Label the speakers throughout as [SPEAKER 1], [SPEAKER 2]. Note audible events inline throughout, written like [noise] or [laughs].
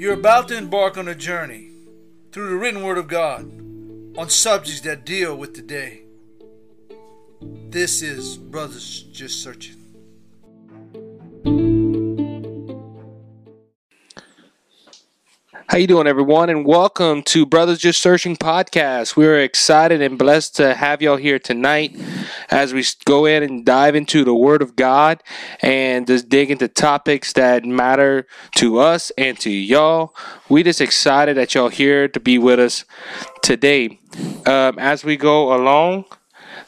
[SPEAKER 1] You're about to embark on a journey through the written word of God on subjects that deal with today. This is Brothers Just Searching.
[SPEAKER 2] How you doing, everyone, and welcome to Brothers Just Searching podcast. We're excited and blessed to have y'all here tonight as we go in and dive into the Word of God and just dig into topics that matter to us and to y'all. We just excited that y'all here to be with us today. Um, as we go along,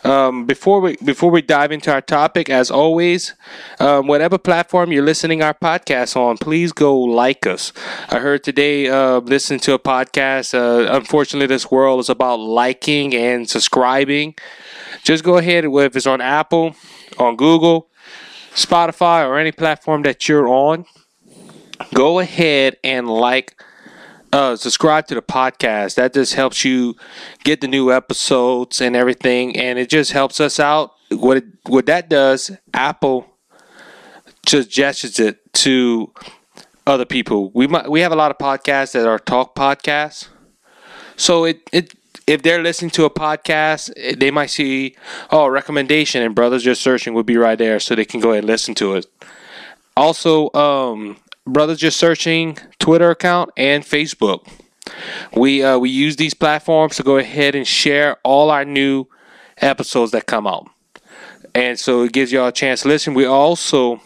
[SPEAKER 2] um, before we before we dive into our topic, as always, um, whatever platform you're listening our podcast on, please go like us. I heard today uh, to a podcast. Uh, unfortunately, this world is about liking and subscribing. Just go ahead if it's on Apple, on Google, Spotify, or any platform that you're on. Go ahead and like uh, subscribe to the podcast. That just helps you get the new episodes and everything, and it just helps us out. What it, what that does, Apple just gestures it to other people. We might we have a lot of podcasts that are talk podcasts, so it it if they're listening to a podcast, they might see oh recommendation and brothers just searching would be right there, so they can go ahead and listen to it. Also, um, Brothers Just Searching Twitter account and Facebook. We uh, we use these platforms to go ahead and share all our new episodes that come out, and so it gives y'all a chance to listen. We also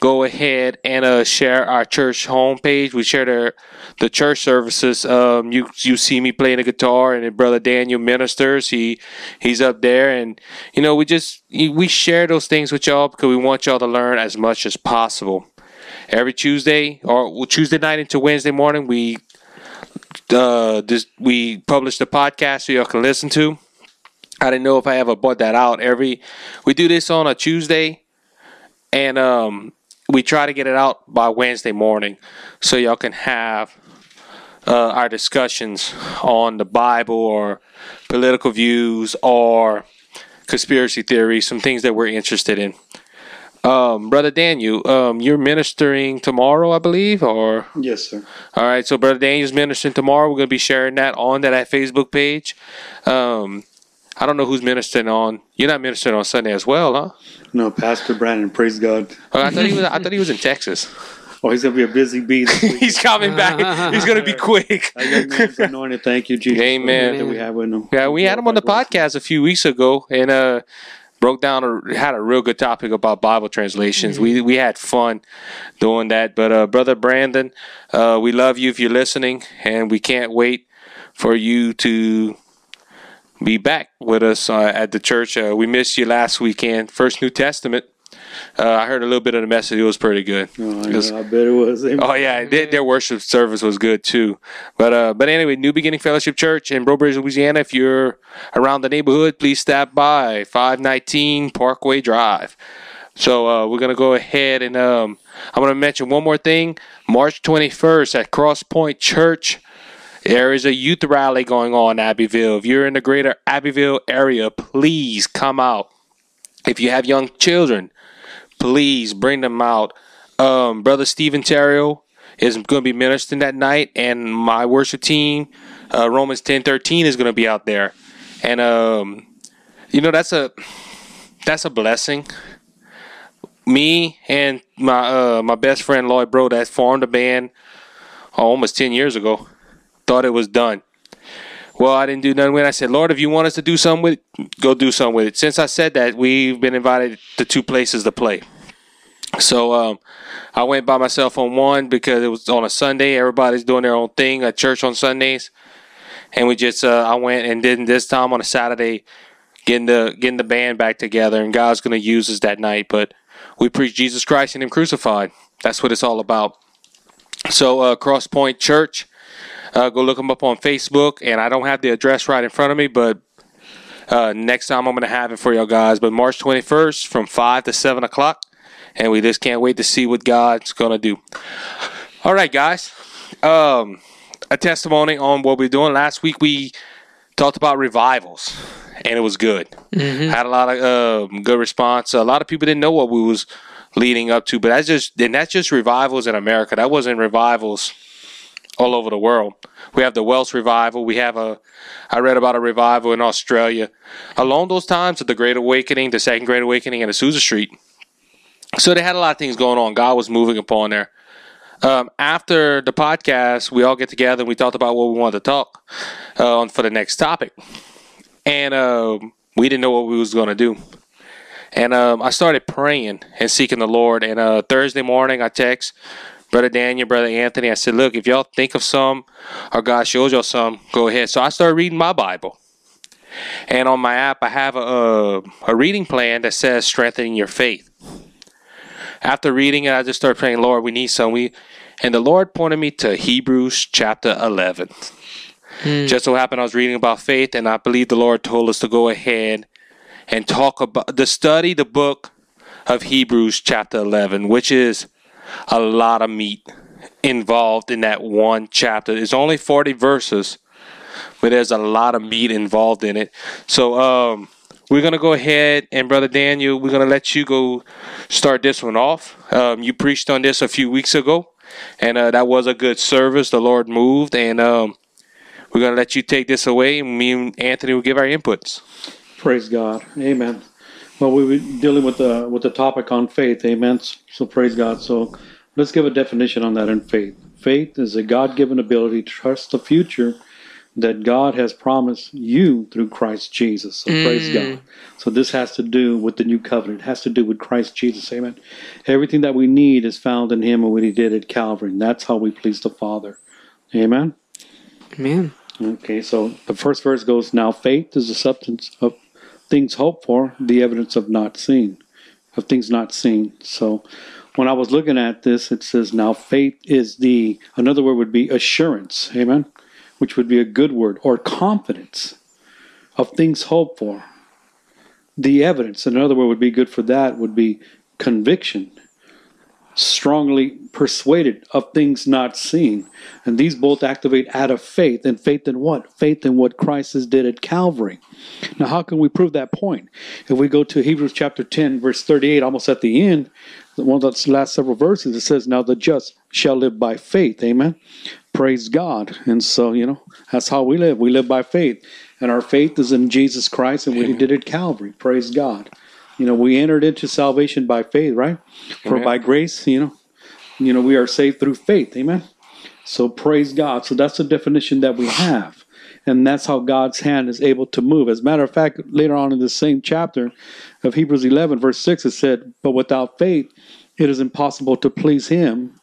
[SPEAKER 2] go ahead and uh, share our church homepage. We share the the church services. Um, you you see me playing the guitar, and brother Daniel ministers. He he's up there, and you know we just we share those things with y'all because we want y'all to learn as much as possible every Tuesday or Tuesday night into Wednesday morning. We uh, this, we publish the podcast so y'all can listen to. I didn't know if I ever bought that out. Every we do this on a Tuesday, and um, we try to get it out by Wednesday morning so y'all can have uh, our discussions on the Bible or political views or conspiracy theories, some things that we're interested in. Um, Brother Daniel, um, you're ministering tomorrow, I believe, or
[SPEAKER 3] Yes, sir.
[SPEAKER 2] all right. So Brother Daniel's ministering tomorrow. We're gonna be sharing that on that, that Facebook page. Um, I don't know who's ministering on. You're not ministering on Sunday as well, huh?
[SPEAKER 3] No, Pastor Brandon, praise God.
[SPEAKER 2] Oh, I thought he was. I thought he was in Texas.
[SPEAKER 3] Oh, he's gonna be a busy bee. [laughs]
[SPEAKER 2] He's coming back. He's gonna be quick.
[SPEAKER 3] That young man's anointed. Thank you, Jesus.
[SPEAKER 2] Amen.
[SPEAKER 3] That we have with him.
[SPEAKER 2] Yeah, we had him on the podcast a few weeks ago, and uh, broke down a, had a real good topic about Bible translations. We we had fun doing that. But uh, brother Brandon, uh, we love you if you're listening, and we can't wait for you to be back with us uh, at the church. Uh, we missed you last weekend, First New Testament. Uh, I heard a little bit of the message. It was pretty good.
[SPEAKER 3] Oh,
[SPEAKER 2] It was-
[SPEAKER 3] yeah, I bet it was. Amen.
[SPEAKER 2] Oh yeah, their, their worship service was good too. But uh, but anyway, New Beginning Fellowship Church in Breaux Bridge, Louisiana. If you're around the neighborhood, please stop by 519 Parkway Drive. So uh, we're gonna go ahead and um, I'm gonna mention one more thing. March 21st at Cross Point Church. There is a youth rally going on in Abbeville. If you're in the greater Abbeville area, please come out. If you have young children, please bring them out. Um, Brother Stephen Terrio is going to be ministering that night, and my worship team, uh, Romans ten thirteen, is going to be out there, and um, you know that's a that's a blessing. Me and my uh, my best friend Lloyd Bro that formed a band almost ten years ago thought it was done. Well, I didn't do nothing with it. I said, Lord, if you want us to do something with it, go do something with it. Since I said that, we've been invited to two places to play. So um, I went by myself on one because it was on a Sunday. Everybody's doing their own thing at church on Sundays, and we just uh, I went and did this time on a Saturday, getting the getting the band back together. And God's going to use us that night. But we preach Jesus Christ and Him crucified. That's what it's all about. So uh, Cross Point Church, uh, go look them up on Facebook. And I don't have the address right in front of me, but uh, next time I'm going to have it for y'all guys. But March 21st from five to seven o'clock and we just can't wait to see what God's gonna do. All right, guys. Um, a testimony on what we're doing. Last week we talked about revivals, and it was good. Had a lot of um good response. A lot of people didn't know what we was leading up to, but that's just and that's just revivals in America. That wasn't revivals all over the world. We have the Welsh revival. We have a, I read about a revival in Australia. Along those times of the Great Awakening, the Second Great Awakening, and Azusa Street. So they had a lot of things going on. God was moving upon there. Um, after the podcast, we all get together and we talked about what we wanted to talk uh, on for the next topic, and um, we didn't know what we was going to do. And um, I started praying and seeking the Lord. And uh, Thursday morning, I text Brother Daniel, Brother Anthony. I said, "Look, if y'all think of some, or God shows y'all some, go ahead." So I started reading my Bible. And on my app, I have a, a, a reading plan that says strengthening your faith. After reading it, I just started praying, Lord, we need some. We, and the Lord pointed me to Hebrews chapter 11. Hmm. Just so happened I was reading about faith, and I believe the Lord told us to go ahead and talk about the study the book of Hebrews chapter 11, which is a lot of meat involved in that one chapter. It's only 40 verses, but there's a lot of meat involved in it. So, um, we're gonna go ahead and brother Daniel, we're gonna let you go start this one off. Um, you preached on this a few weeks ago, and uh, that was a good service. The Lord moved, and um, we're gonna let you take this away, and me and Anthony will give our inputs.
[SPEAKER 3] Praise God. Amen. Well, we were dealing with the with the topic on faith. Amen. So praise God. So let's give a definition on that in faith. Faith is a God given ability to trust the future that God has promised you through Christ Jesus. So praise mm. God. So this has to do with the new covenant. It has to do with Christ Jesus. Amen. Everything that we need is found in Him and what He did at Calvary. And that's how we please the Father. Amen.
[SPEAKER 4] Amen.
[SPEAKER 3] Okay, so the first verse goes, Now faith is the substance of things hoped for, the evidence of not seen, of things not seen. So when I was looking at this, it says, Now faith is the, another word would be assurance, amen, which would be a good word, or confidence of things hoped for. The evidence, another word would be good for that, would be conviction, strongly persuaded of things not seen. And these both activate out of faith. And faith in what? Faith in what Christ has did at Calvary. Now, how can we prove that point? If we go to Hebrews chapter 10, verse 38, almost at the end, one of the last several verses, it says, Now the just shall live by faith. Amen. Praise God. And so, you know, that's how we live. We live by faith. And our faith is in Jesus Christ and what he did at Calvary. Praise God. You know, we entered into salvation by faith, right? For
[SPEAKER 2] Amen.
[SPEAKER 3] by grace, you know, you know, we are saved through faith. Amen. So praise God. So that's the definition that we have. And that's how God's hand is able to move. As a matter of fact, later on in the same chapter of Hebrews 11, verse 6, it said, But without faith, it is impossible to please Him.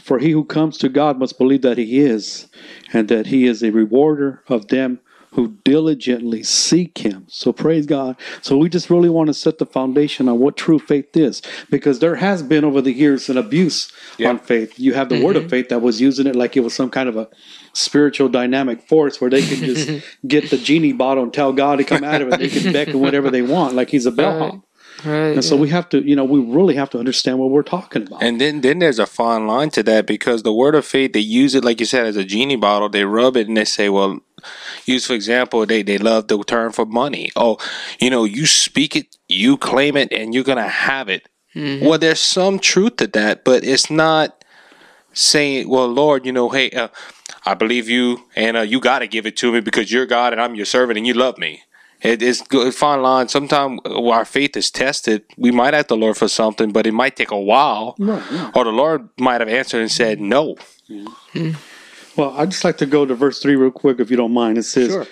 [SPEAKER 3] For he who comes to God must believe that He is, and that He is a rewarder of them who diligently seek Him. So praise God. So we just really want to set the foundation on what true faith is, because there has been over the years an abuse
[SPEAKER 2] Yeah.
[SPEAKER 3] on faith. You have the word of mm-hmm. faith that was using it like it was some kind of a spiritual dynamic force where they can just [laughs] get the genie bottle and tell God to come out of it. They can beckon whatever they want, like He's a bellhop.
[SPEAKER 4] Right.
[SPEAKER 3] And so we have to, you know, we really have to understand what we're talking about.
[SPEAKER 2] And then, then there's a fine line to that because the word of faith, they use it, like you said, as a genie bottle. They rub it and they say, well, use for example, they, they love the term for money. Oh, you know, you speak it, you claim it, and you're going to have it. Well, there's some truth to that, but it's not saying, well, Lord, you know, hey, uh, I believe you and uh, you got to give it to me because you're God and I'm your servant and you love me. It is fine line. Sometimes our faith is tested. We might ask the Lord for something, but it might take a while.
[SPEAKER 3] Right, yeah.
[SPEAKER 2] Or the Lord might have answered and said no.
[SPEAKER 3] Well, I'd just like to go to verse 3 real quick, if you don't mind. It says,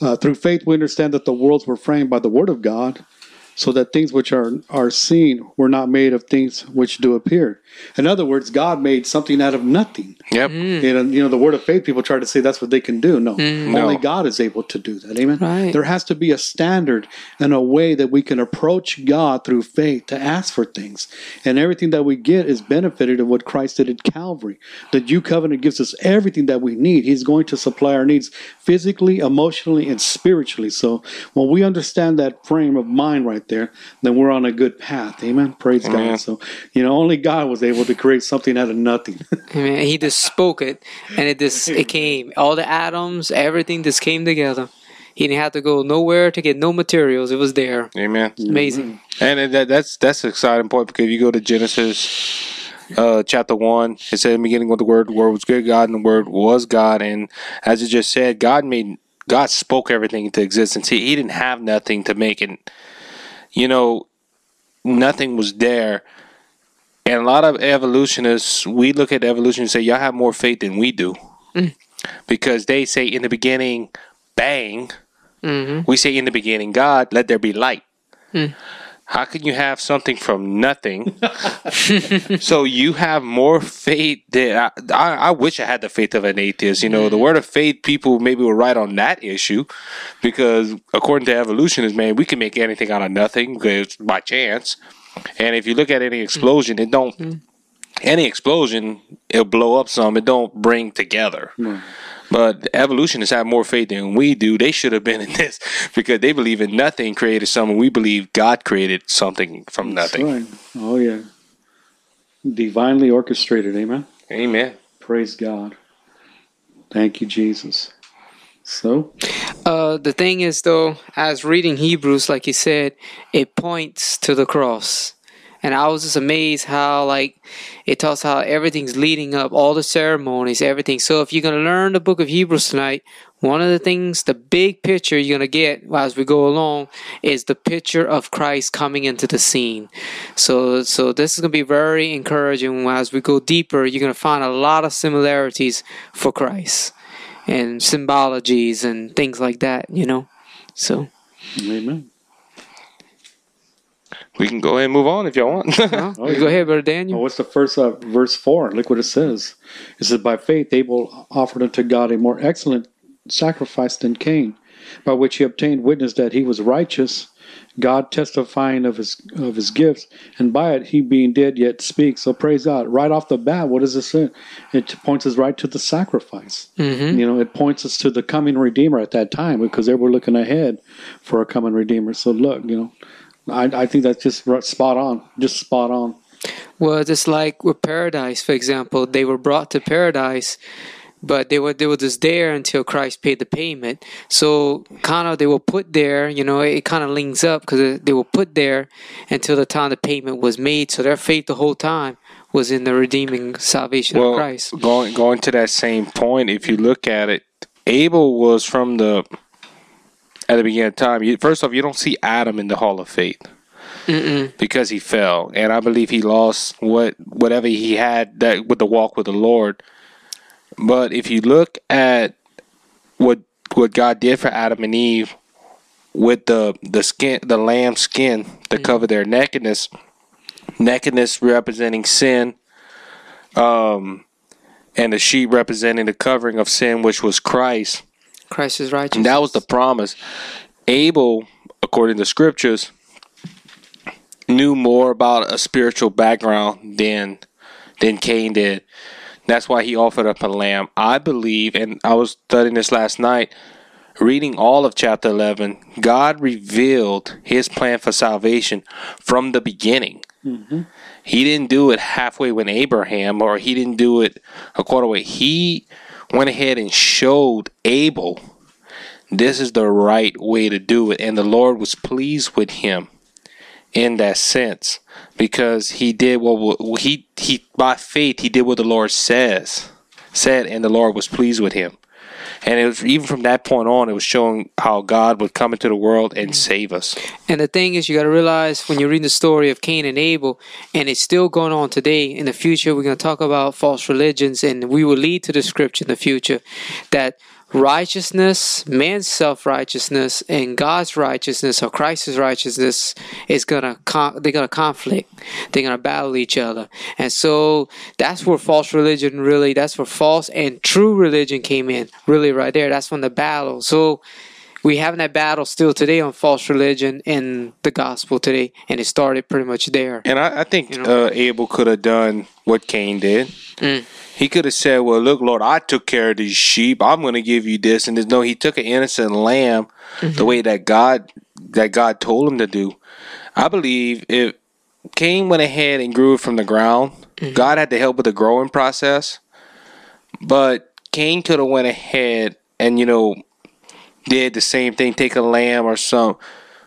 [SPEAKER 3] uh, Through faith we understand that the worlds were framed by the word of God, so that things which are, are seen were not made of things which do appear. In other words, God made something out of nothing.
[SPEAKER 2] Yep. Mm.
[SPEAKER 3] You uh, know, you know, the word of faith, people try to say that's what they can do. No, mm. only
[SPEAKER 2] No.
[SPEAKER 3] God is able to do that. Amen.
[SPEAKER 4] Right.
[SPEAKER 3] There has to be a standard and a way that we can approach God through faith to ask for things. And everything that we get is benefited of what Christ did at Calvary. The new covenant gives us everything that we need. He's going to supply our needs physically, emotionally, and spiritually. So when we understand that frame of mind right there, then we're on a good path. Amen. Praise
[SPEAKER 2] Amen.
[SPEAKER 3] God. So, you know, only God was able to create something out of nothing. [laughs]
[SPEAKER 4] Amen. He just spoke it, and it just it came. All the atoms, everything just came together. He didn't have to go nowhere to get no materials. It was there.
[SPEAKER 2] Amen.
[SPEAKER 4] Amazing.
[SPEAKER 2] And that, that's that's an exciting point because if you go to Genesis uh, chapter one. It said in the beginning with the word, the word was good God, and the word was God. And as it just said, God made God spoke everything into existence. He, he didn't have nothing to make it. You know, nothing was there. And a lot of evolutionists, we look at evolution and say, y'all have more faith than we do. Because they say in the beginning, bang.
[SPEAKER 4] Mm-hmm.
[SPEAKER 2] We say in the beginning, God, let there be light. How can you have something from nothing? [laughs] so you have more faith than I, I, I wish I had the faith of an atheist. You know, the mm. word of faith, people maybe were right on that issue because according to evolutionists, man, we can make anything out of nothing because by chance. And if you look at any explosion, it don't mm. any explosion, it'll blow up some. It don't bring together. Mm. But evolutionists have more faith than we do. They should have been in this [laughs] because they believe in nothing created something. We believe God created something from nothing.
[SPEAKER 3] Right. Oh yeah. Divinely orchestrated, amen.
[SPEAKER 2] Amen.
[SPEAKER 3] Praise God. Thank you, Jesus. So
[SPEAKER 4] Uh, the thing is, though, as reading Hebrews, like you said, it points to the cross. And I was just amazed how, like, it talks how everything's leading up, all the ceremonies, everything. So if you're to learn the book of Hebrews tonight, one of the things, the big picture you're to get as we go along is the picture of Christ coming into the scene. So, so this is to be very encouraging as we go deeper. You're to find a lot of similarities for Christ and symbologies and things like that, you know. So,
[SPEAKER 3] Amen.
[SPEAKER 2] We can go ahead and move on if y'all want. [laughs]
[SPEAKER 4] well, you go ahead, brother Daniel.
[SPEAKER 3] Well,
[SPEAKER 4] Daniel.
[SPEAKER 3] what's the first uh, verse four? Look what it says. It says, "By faith Abel offered unto God a more excellent sacrifice than Cain, by which he obtained witness that he was righteous, God testifying of his of his gifts, and by it he being dead yet speaks." So praise God. Right off the bat, what does it say? It points us right to the sacrifice.
[SPEAKER 4] Mm-hmm.
[SPEAKER 3] You know, it points us to the coming Redeemer at that time because they were looking ahead for a coming Redeemer. So look, you know, I, I think that's just spot on, just spot on.
[SPEAKER 4] Well, just like with paradise, for example, they were brought to paradise, but they were they were just there until Christ paid the payment. So kind of they were put there. You know, it kind of links up because they were put there until the time the payment was made. So their faith the whole time was in the redeeming salvation of Christ.
[SPEAKER 2] going going to that same point, if you look at it, Abel was from the at the beginning of time. You, first off, you don't see Adam in the Hall of Faith
[SPEAKER 4] Mm-mm.
[SPEAKER 2] because he fell, and I believe he lost what whatever he had that with the walk with the Lord. But if you look at what what God did for Adam and Eve with the the skin, the lamb skin to cover their nakedness, nakedness representing sin, um, and the sheep representing the covering of sin, which was Christ.
[SPEAKER 4] Christ is righteous.
[SPEAKER 2] And that was the promise. Abel, according to scriptures, knew more about a spiritual background than than Cain did. That's why he offered up a lamb. I believe, and I was studying this last night, reading all of chapter 11, God revealed his plan for salvation from the beginning. Mm-hmm. He didn't do it halfway when Abraham, or he didn't do it a quarter way. He went ahead and showed Abel this is the right way to do it. And the Lord was pleased with him in that sense because he did what he he by faith he did what the Lord says said and the Lord was pleased with him. And it was even from that point on it was showing how God would come into the world and save us.
[SPEAKER 4] And the thing is, you got to realize when you read the story of Cain and Abel, and it's still going on today. In the future, we're going to talk about false religions, and we will lead to the scripture in the future that righteousness, man's self righteousness, and God's righteousness or Christ's righteousness is gonna con- they're gonna conflict. They're gonna battle each other, and so that's where false religion really that's where false and true religion came in. Really, right there. That's when the battle. So we having that battle still today on false religion and the gospel today, and it started pretty much there.
[SPEAKER 2] And I, I think
[SPEAKER 4] You know?
[SPEAKER 2] uh, Abel could have done what Cain did.
[SPEAKER 4] Mm.
[SPEAKER 2] He could have said, "Well, look, Lord, I took care of these sheep. I'm going to give you this." And there's no, he took an innocent lamb, the way that God that God told him to do. I believe if Cain went ahead and grew it from the ground, God had to help with the growing process. But Cain could have went ahead and you know did the same thing, take a lamb or some,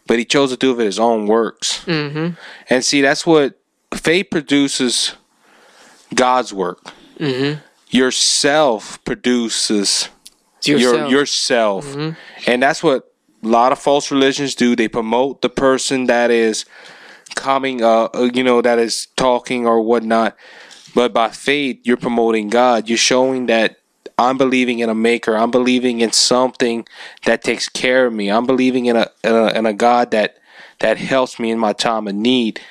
[SPEAKER 2] but he chose to do it with his own works.
[SPEAKER 4] Mm-hmm.
[SPEAKER 2] And see, that's what faith produces God's work.
[SPEAKER 4] Mm-hmm.
[SPEAKER 2] Yourself produces
[SPEAKER 4] yourself.
[SPEAKER 2] your yourself, and that's what a lot of false religions do. They promote the person that is coming, uh, uh, you know, that is talking or whatnot. But by faith, you're promoting God. You're showing that I'm believing in a maker. I'm believing in something that takes care of me. I'm believing in a in a, in a God that that helps me in my time of need.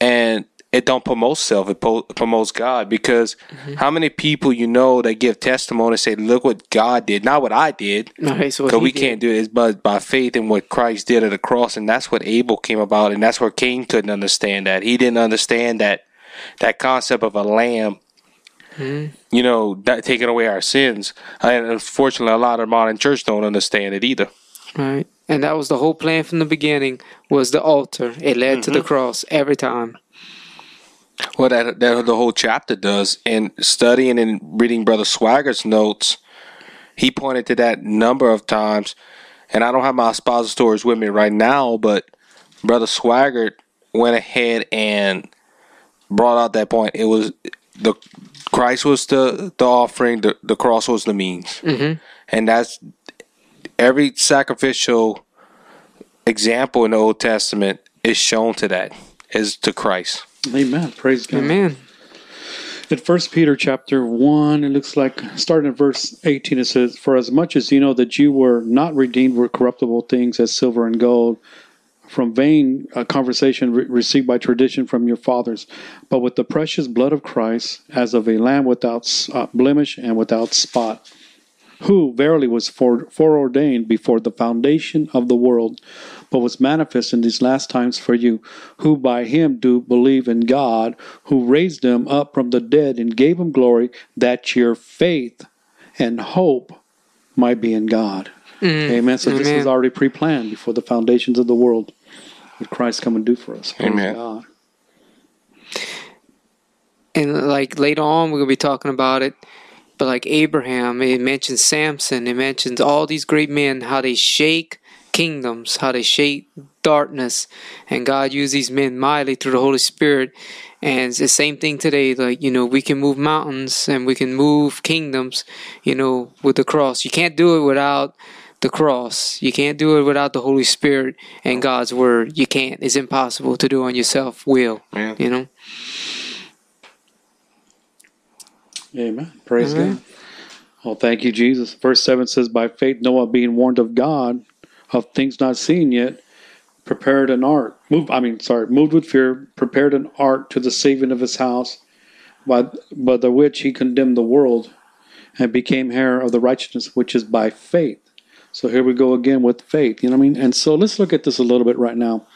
[SPEAKER 2] And it don't promote self. It po- promotes God because mm-hmm. how many people you know that give testimony and say, "Look what God did, not what I did."
[SPEAKER 4] So what
[SPEAKER 2] Because
[SPEAKER 4] he
[SPEAKER 2] we
[SPEAKER 4] did.
[SPEAKER 2] can't do it, but by faith in what Christ did at the cross, and that's what Abel came about, and that's where Cain couldn't understand that. He didn't understand that that concept of a lamb, mm-hmm. you know, that taking away our sins. And unfortunately, a lot of modern church don't understand it either.
[SPEAKER 4] Right. And that was the whole plan from the beginning was the altar. It led to the mm-hmm. cross every time.
[SPEAKER 2] Well, that, that the whole chapter does. And studying and reading Brother Swaggart's notes, he pointed to that number of times. And I don't have my stories with me right now, but Brother Swaggart went ahead and brought out that point. It was the Christ was the the offering, the the cross was the means,
[SPEAKER 4] Mhm.
[SPEAKER 2] and that's every sacrificial example in the Old Testament is shown to that is to Christ.
[SPEAKER 3] Amen. Praise God.
[SPEAKER 4] Amen.
[SPEAKER 3] In First Peter chapter one, it looks like starting at verse eighteen, it says, "For as much as you know that you were not redeemed with corruptible things as silver and gold, from vain uh, conversation re- received by tradition from your fathers, but with the precious blood of Christ, as of a lamb without uh, blemish and without spot." Who verily was fore- foreordained before the foundation of the world, but was manifest in these last times for you, who by him do believe in God, who raised him up from the dead and gave him glory, that your faith and hope might be in God. Mm. Amen. So this
[SPEAKER 4] Amen.
[SPEAKER 3] was already pre planned before the foundations of the world. What Christ come and do for us. Praise
[SPEAKER 2] Amen.
[SPEAKER 3] God.
[SPEAKER 4] And like later on, we're gonna be talking about it. But like Abraham, it mentions Samson, it mentions all these great men, how they shake kingdoms, how they shake darkness, and God used these men mightily through the Holy Spirit. And it's the same thing today. Like you know, we can move mountains and we can move kingdoms. You know, with the cross, you can't do it without the cross. You can't do it without the Holy Spirit and God's word. You can't. It's impossible to do on yourself will.
[SPEAKER 2] Yeah.
[SPEAKER 4] You know.
[SPEAKER 3] Amen. Praise
[SPEAKER 4] Amen.
[SPEAKER 3] God. Well, thank you, Jesus. Verse 7 says, By faith, Noah, being warned of God of things not seen yet, prepared an ark. Moved, I mean, sorry, moved with fear, prepared an ark to the saving of his house, by, by the which he condemned the world and became heir of the righteousness which is by faith. So here we go again with faith. You know what I mean? And so let's look at this a little bit right now.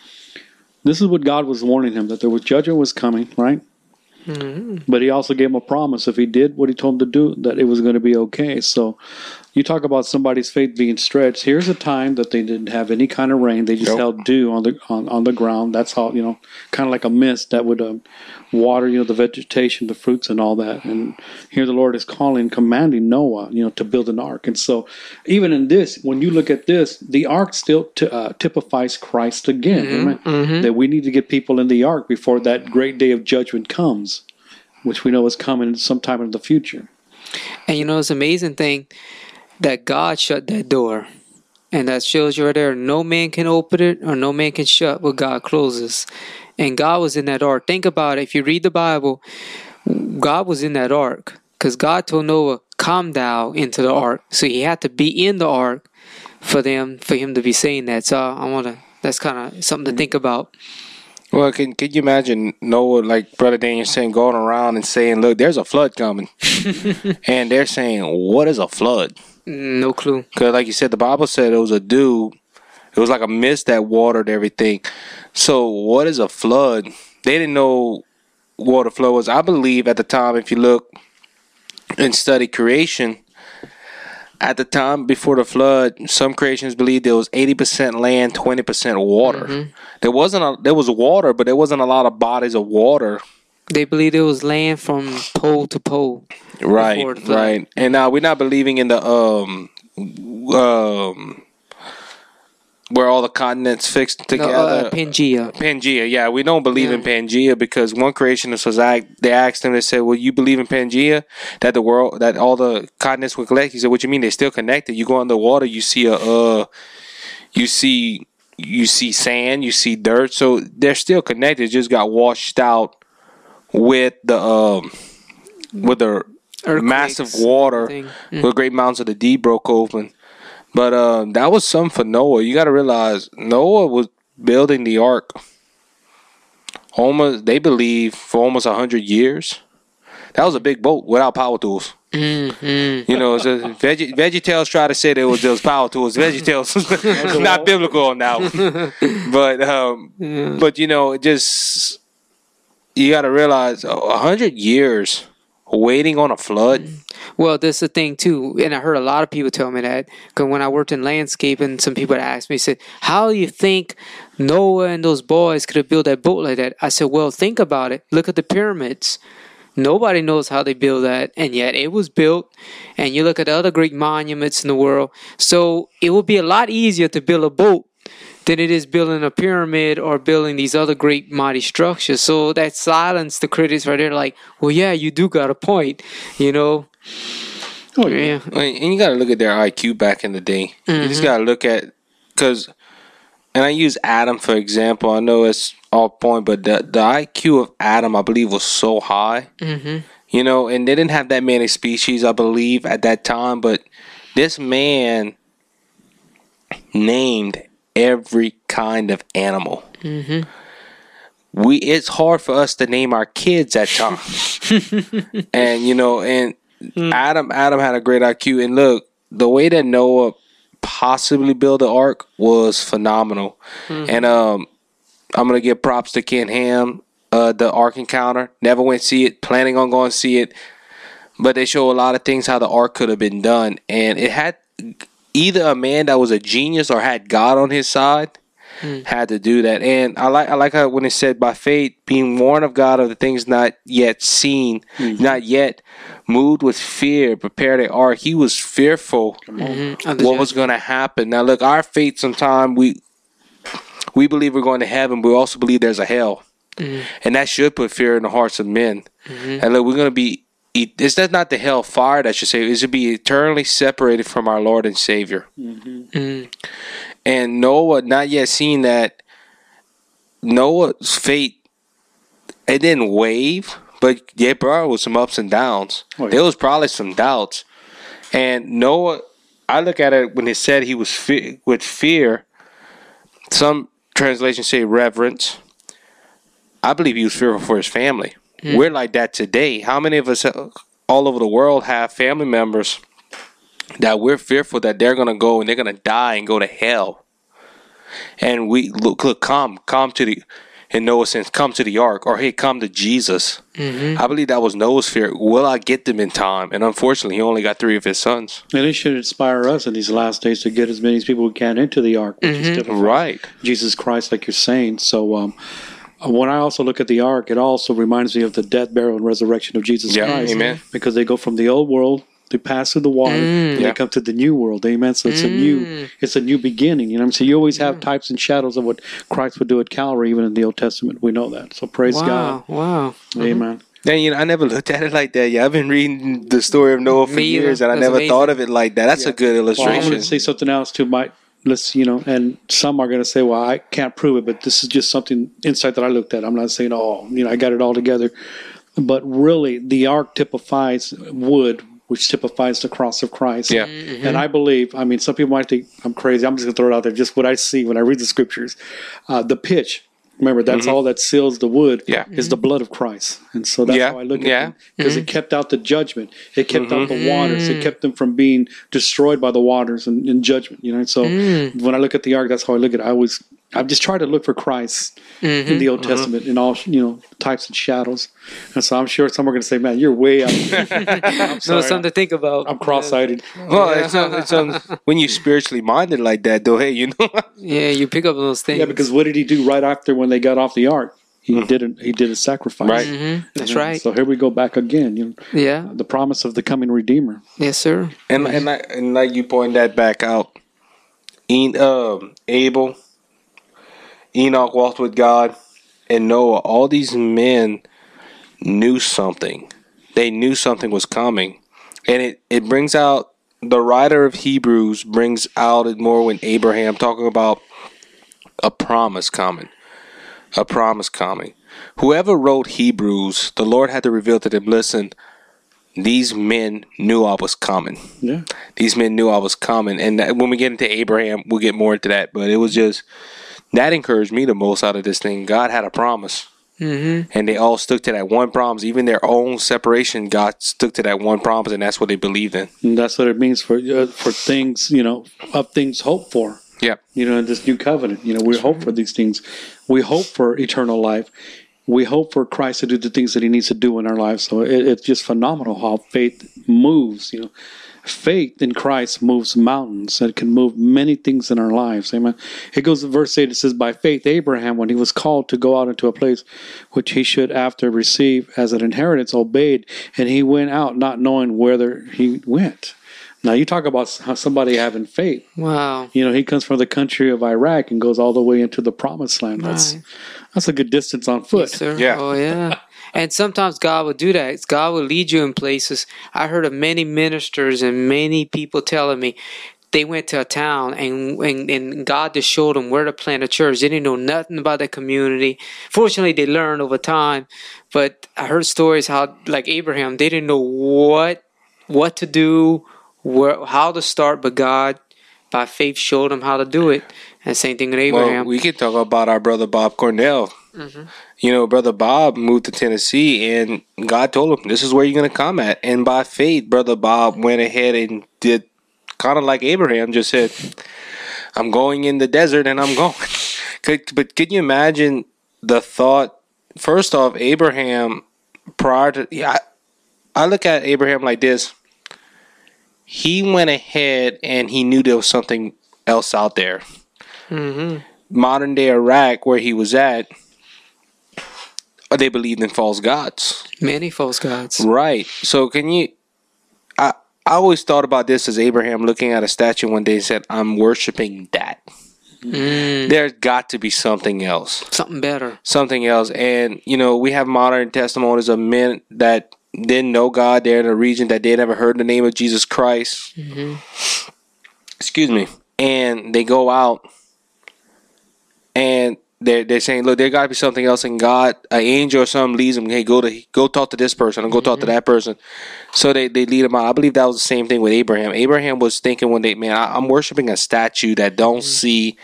[SPEAKER 3] This is what God was warning him that there was judgment was coming, right? But he also gave him a promise if he did what he told him to do, that it was going to be okay. So you talk about somebody's faith being stretched. Here's a time that they didn't have any kind of rain; they just
[SPEAKER 2] Nope.
[SPEAKER 3] held dew on the on, on the ground. That's how you know, kind of like a mist that would um, water you know the vegetation, the fruits, and all that. And here the Lord is calling, commanding Noah, you know, to build an ark. And so even in this, when you look at this, the ark still t- uh, typifies Christ again. amen? That we need to get people in the ark before that great day of judgment comes, which we know is coming sometime in the future.
[SPEAKER 4] And you know, it's an amazing thing that God shut that door. And that shows you right there, no man can open it or no man can shut what God closes. And God was in that ark. Think about it. If you read the Bible, God was in that ark. Because God told Noah, come thou into the ark. So he had to be in the ark for them, for him to be saying that. So I want to, that's kind of something to think about.
[SPEAKER 2] Well, can can you imagine Noah, like Brother Daniel saying, going around and saying, "Look, there's a flood coming," [laughs] and they're saying, "What is a flood?"
[SPEAKER 4] Mm, no clue.
[SPEAKER 2] Because, like you said, the Bible said it was a dew. It was like a mist that watered everything. So, what is a flood? They didn't know what a flood was. I believe at the time, if you look and study creation, at the time before the flood, some creations believed there was eighty percent land, twenty percent water. There wasn't a there was water, but there wasn't a lot of bodies of water.
[SPEAKER 4] They believed it was land from pole to pole.
[SPEAKER 2] Right,
[SPEAKER 4] Before the flood.
[SPEAKER 2] right. And now we're not believing in the um um where all the continents fixed
[SPEAKER 4] No,
[SPEAKER 2] together.
[SPEAKER 4] uh, Pangea.
[SPEAKER 2] Pangea, yeah, we don't believe in Pangea because one creationist was act, they asked him, they said, "Well, you believe in Pangea that the world that all the continents were connected?" He said, "What you mean? They're still connected. You go underwater, you see a, uh, you see, you see sand, you see dirt, so they're still connected. It just got washed out with the um, with the massive water,
[SPEAKER 4] everything. Mm.
[SPEAKER 2] where great mountains of the deep broke open." But um, that was something for Noah. You got to realize Noah was building the ark almost they believe for almost a hundred years. That was a big boat without power tools.
[SPEAKER 4] Mm-hmm.
[SPEAKER 2] You know, so Veggie VeggieTales try to say there was those power tools. VeggieTales [laughs] not biblical on that one. But um, but you know, it just you got to realize a hundred years waiting on a flood. Mm.
[SPEAKER 4] Well, that's the thing too, and I heard a lot of people tell me that. Because when I worked in landscaping, some people asked me, said, "How do you think Noah and those boys could have built that boat like that?" I said, "Well, think about it. Look at the pyramids. Nobody knows how they built that, and yet it was built. And you look at the other great monuments in the world. So it would be a lot easier to build a boat." Than it is building a pyramid or building these other great mighty structures. So that silenced the critics right there, like, well, yeah, you do got a point, you know.
[SPEAKER 3] Oh yeah.
[SPEAKER 4] Yeah.
[SPEAKER 2] I mean, and you got to look at their IQ back in the day. You just got to look at because, and I use Adam for example. I know it's off point, but the the IQ of Adam, I believe, was so high.
[SPEAKER 4] Mm-hmm.
[SPEAKER 2] You know, and they didn't have that many species, I believe, at that time. But this man named every kind of animal.
[SPEAKER 4] Mm-hmm.
[SPEAKER 2] We it's hard for us to name our kids at time, [laughs] and you know, and Adam Adam had a great IQ. And look, the way that Noah possibly built the ark was phenomenal. And um, I'm gonna give props to Ken Ham. Uh, the Ark Encounter. Never went see it. Planning on going to see it, but they show a lot of things how the ark could have been done, and it had either a man that was a genius or had God on his side hmm. had to do that. And I like I like how when it said by faith, being warned of God of the things not yet seen, mm-hmm. not yet moved with fear, prepared the ark. He was fearful
[SPEAKER 4] Mm-hmm. mm-hmm.
[SPEAKER 2] what was going to happen. Now, look, our faith. Sometimes we we believe we're going to heaven, but we also believe there's a hell, mm-hmm. and that should put fear in the hearts of men. And look, we're going to be. E- that not the hell fire that should say. It should be eternally separated from our Lord and Savior. Mm-hmm. Mm. And Noah, not yet seeing that, Noah's fate, it didn't wave, but yeah, bro, with some ups and downs.
[SPEAKER 3] Oh, yeah.
[SPEAKER 2] There was probably some doubts. And Noah, I look at it when it said he was fe- with fear. Some translations say reverence. I believe he was fearful for his family. We're like that today. How many of us uh, all over the world have family members that we're fearful that they're gonna go and they're gonna die and go to hell? And we look, look, come, come to the, in Noah's sense, come to the ark, or hey, come to Jesus. I believe that was Noah's fear. Will I get them in time? And unfortunately, he only got three of his sons.
[SPEAKER 3] And it should inspire us in these last days to get as many people we can into the ark, which is typifies
[SPEAKER 2] Right.
[SPEAKER 3] Jesus Christ, like you're saying. So, um, when I also look at the ark, it also reminds me of the death, burial, and resurrection of Jesus
[SPEAKER 2] Yeah,
[SPEAKER 3] Christ.
[SPEAKER 2] amen.
[SPEAKER 3] Because they go from the old world, they pass through the water, and mm.
[SPEAKER 2] Yeah.
[SPEAKER 3] they come to the new world. Amen. So it's a new, mm. it's a new beginning. You know, what I'm saying you always have mm. types and shadows of what Christ would do at Calvary, even in the Old Testament. We know that. So praise
[SPEAKER 4] Wow,
[SPEAKER 3] God.
[SPEAKER 4] wow. Mm-hmm.
[SPEAKER 3] Amen.
[SPEAKER 2] And you know, I never looked at it like that. Yeah, I've been reading the story of Noah for
[SPEAKER 4] Me either.
[SPEAKER 2] years, and I
[SPEAKER 4] That's
[SPEAKER 2] never
[SPEAKER 4] amazing.
[SPEAKER 2] thought of it like that. That's a good
[SPEAKER 3] Well, I'm
[SPEAKER 2] illustration.
[SPEAKER 3] going to say something else too. Might let's you know, and some are going to say, "Well, I can't prove it," but this is just something insight that I looked at. I'm not saying, "Oh, you know, I got it all together," but really, the ark typifies wood, which typifies the cross of Christ.
[SPEAKER 2] Yeah.
[SPEAKER 3] and I believe. I mean, some people might think I'm crazy. I'm just going to throw it out there. Just what I see when I read the scriptures, uh, the pitch. Remember, that's mm-hmm. all that seals the wood.
[SPEAKER 2] Yeah.
[SPEAKER 3] is the mm-hmm. blood of Christ, and so that's
[SPEAKER 2] Yeah,
[SPEAKER 3] how I look at
[SPEAKER 2] yeah.
[SPEAKER 3] it because it kept out the judgment. It kept out the waters. It kept them from being destroyed by the waters and in judgment. You know, so mm. when I look at the ark, that's how I look at it. I always, I just tried to look for Christ in the Old Testament in all you know types and shadows. And so I'm sure some are going to say, "Man, you're way out." [laughs] I'm
[SPEAKER 4] No, something to think about.
[SPEAKER 3] I'm cross-eyed.
[SPEAKER 2] well, it's, um, it's, um, when you're spiritually minded like that, though. Hey, you know,
[SPEAKER 4] Yeah, you pick up on those things.
[SPEAKER 3] Yeah, because what did he do right after when they got off the ark? He didn't. He did a sacrifice.
[SPEAKER 2] Right.
[SPEAKER 4] Mhm, that's
[SPEAKER 3] And
[SPEAKER 4] right.
[SPEAKER 3] So here we go back again. You know,
[SPEAKER 4] Yeah.
[SPEAKER 3] the promise of the coming Redeemer.
[SPEAKER 4] Yes, sir.
[SPEAKER 2] and and like, and like you point that back out, En- um, Abel, Enoch walked with God, and Noah. All these men knew something. They knew something was coming, and it it brings out the writer of Hebrews brings out it more when Abraham talking about a promise coming, a promise coming. Whoever wrote Hebrews, the Lord had to reveal to them. Listen, these men knew I was coming
[SPEAKER 3] Yeah.
[SPEAKER 2] these men knew I was coming. And that, when we get into Abraham, we'll get more into that. But it was just that encouraged me the most out of this thing. God had a promise,
[SPEAKER 4] Mm-hmm.
[SPEAKER 2] and they all stuck to that one promise. Even their own separation, God stuck to that one promise, and that's what they believed in.
[SPEAKER 3] And that's what it means for uh, for things, you know, of things hoped for.
[SPEAKER 2] Yeah,
[SPEAKER 3] You know, in this new covenant, you know, we hope for these things. We hope for eternal life. We hope for Christ to do the things that He needs to do in our lives. So it, it's just phenomenal how faith moves. You know, faith in Christ moves mountains. It can move many things in our lives. Amen. It goes to verse eight. It says, "By faith, Abraham, when he was called to go out into a place which he should after receive as an inheritance, obeyed, and he went out, not knowing whither he went." Now you talk about somebody having faith.
[SPEAKER 4] Wow.
[SPEAKER 3] You know, he comes from the country of Iraq and goes all the way into the promised land. That's
[SPEAKER 4] Right.
[SPEAKER 3] that's a good distance on foot.
[SPEAKER 4] Yes, sir.
[SPEAKER 2] Yeah.
[SPEAKER 4] Oh, yeah. And sometimes God will do that. God will lead you in places. I heard of many ministers and many people telling me they went to a town and, and, and God just showed them where to plant a church. They didn't know nothing about the community. Fortunately, they learned over time. But I heard stories how, like Abraham, they didn't know what what to do, where how to start, but God, by faith, showed them how to do it. And same thing with Abraham.
[SPEAKER 2] well, we could talk about our brother Bob Cornell.
[SPEAKER 4] Mm-hmm.
[SPEAKER 2] You know, brother Bob moved to Tennessee, and God told him, "This is where you're going to come at." And by faith, brother Bob went ahead and did kind of like Abraham, just said, "I'm going in the desert, and I'm going." [laughs] could, but could you imagine the thought? First off, Abraham prior to yeah, I, I look at Abraham like this. He went ahead and he knew there was something else out there.
[SPEAKER 4] hmm
[SPEAKER 2] Modern day Iraq, where he was at, they believed in false gods.
[SPEAKER 4] Many false gods.
[SPEAKER 2] Right. So can you? I I always thought about this as Abraham looking at a statue one day and said, "I'm worshiping that."
[SPEAKER 4] Mm,
[SPEAKER 2] There's got to be something else.
[SPEAKER 4] something better.
[SPEAKER 2] something else. And you know, we have modern testimonies of men that didn't know God. They're in a region that they never heard the name of Jesus Christ.
[SPEAKER 4] hmm
[SPEAKER 2] Excuse me. And they go out and they're they're saying, look, there got to be something else. And God, an angel or something leads them. Hey, go to go talk to this person and go talk to mm-hmm. that person. So they they lead him out. I believe that was the same thing with Abraham. Abraham was thinking one day, man, I, I'm worshiping a statue that don't mm-hmm. see.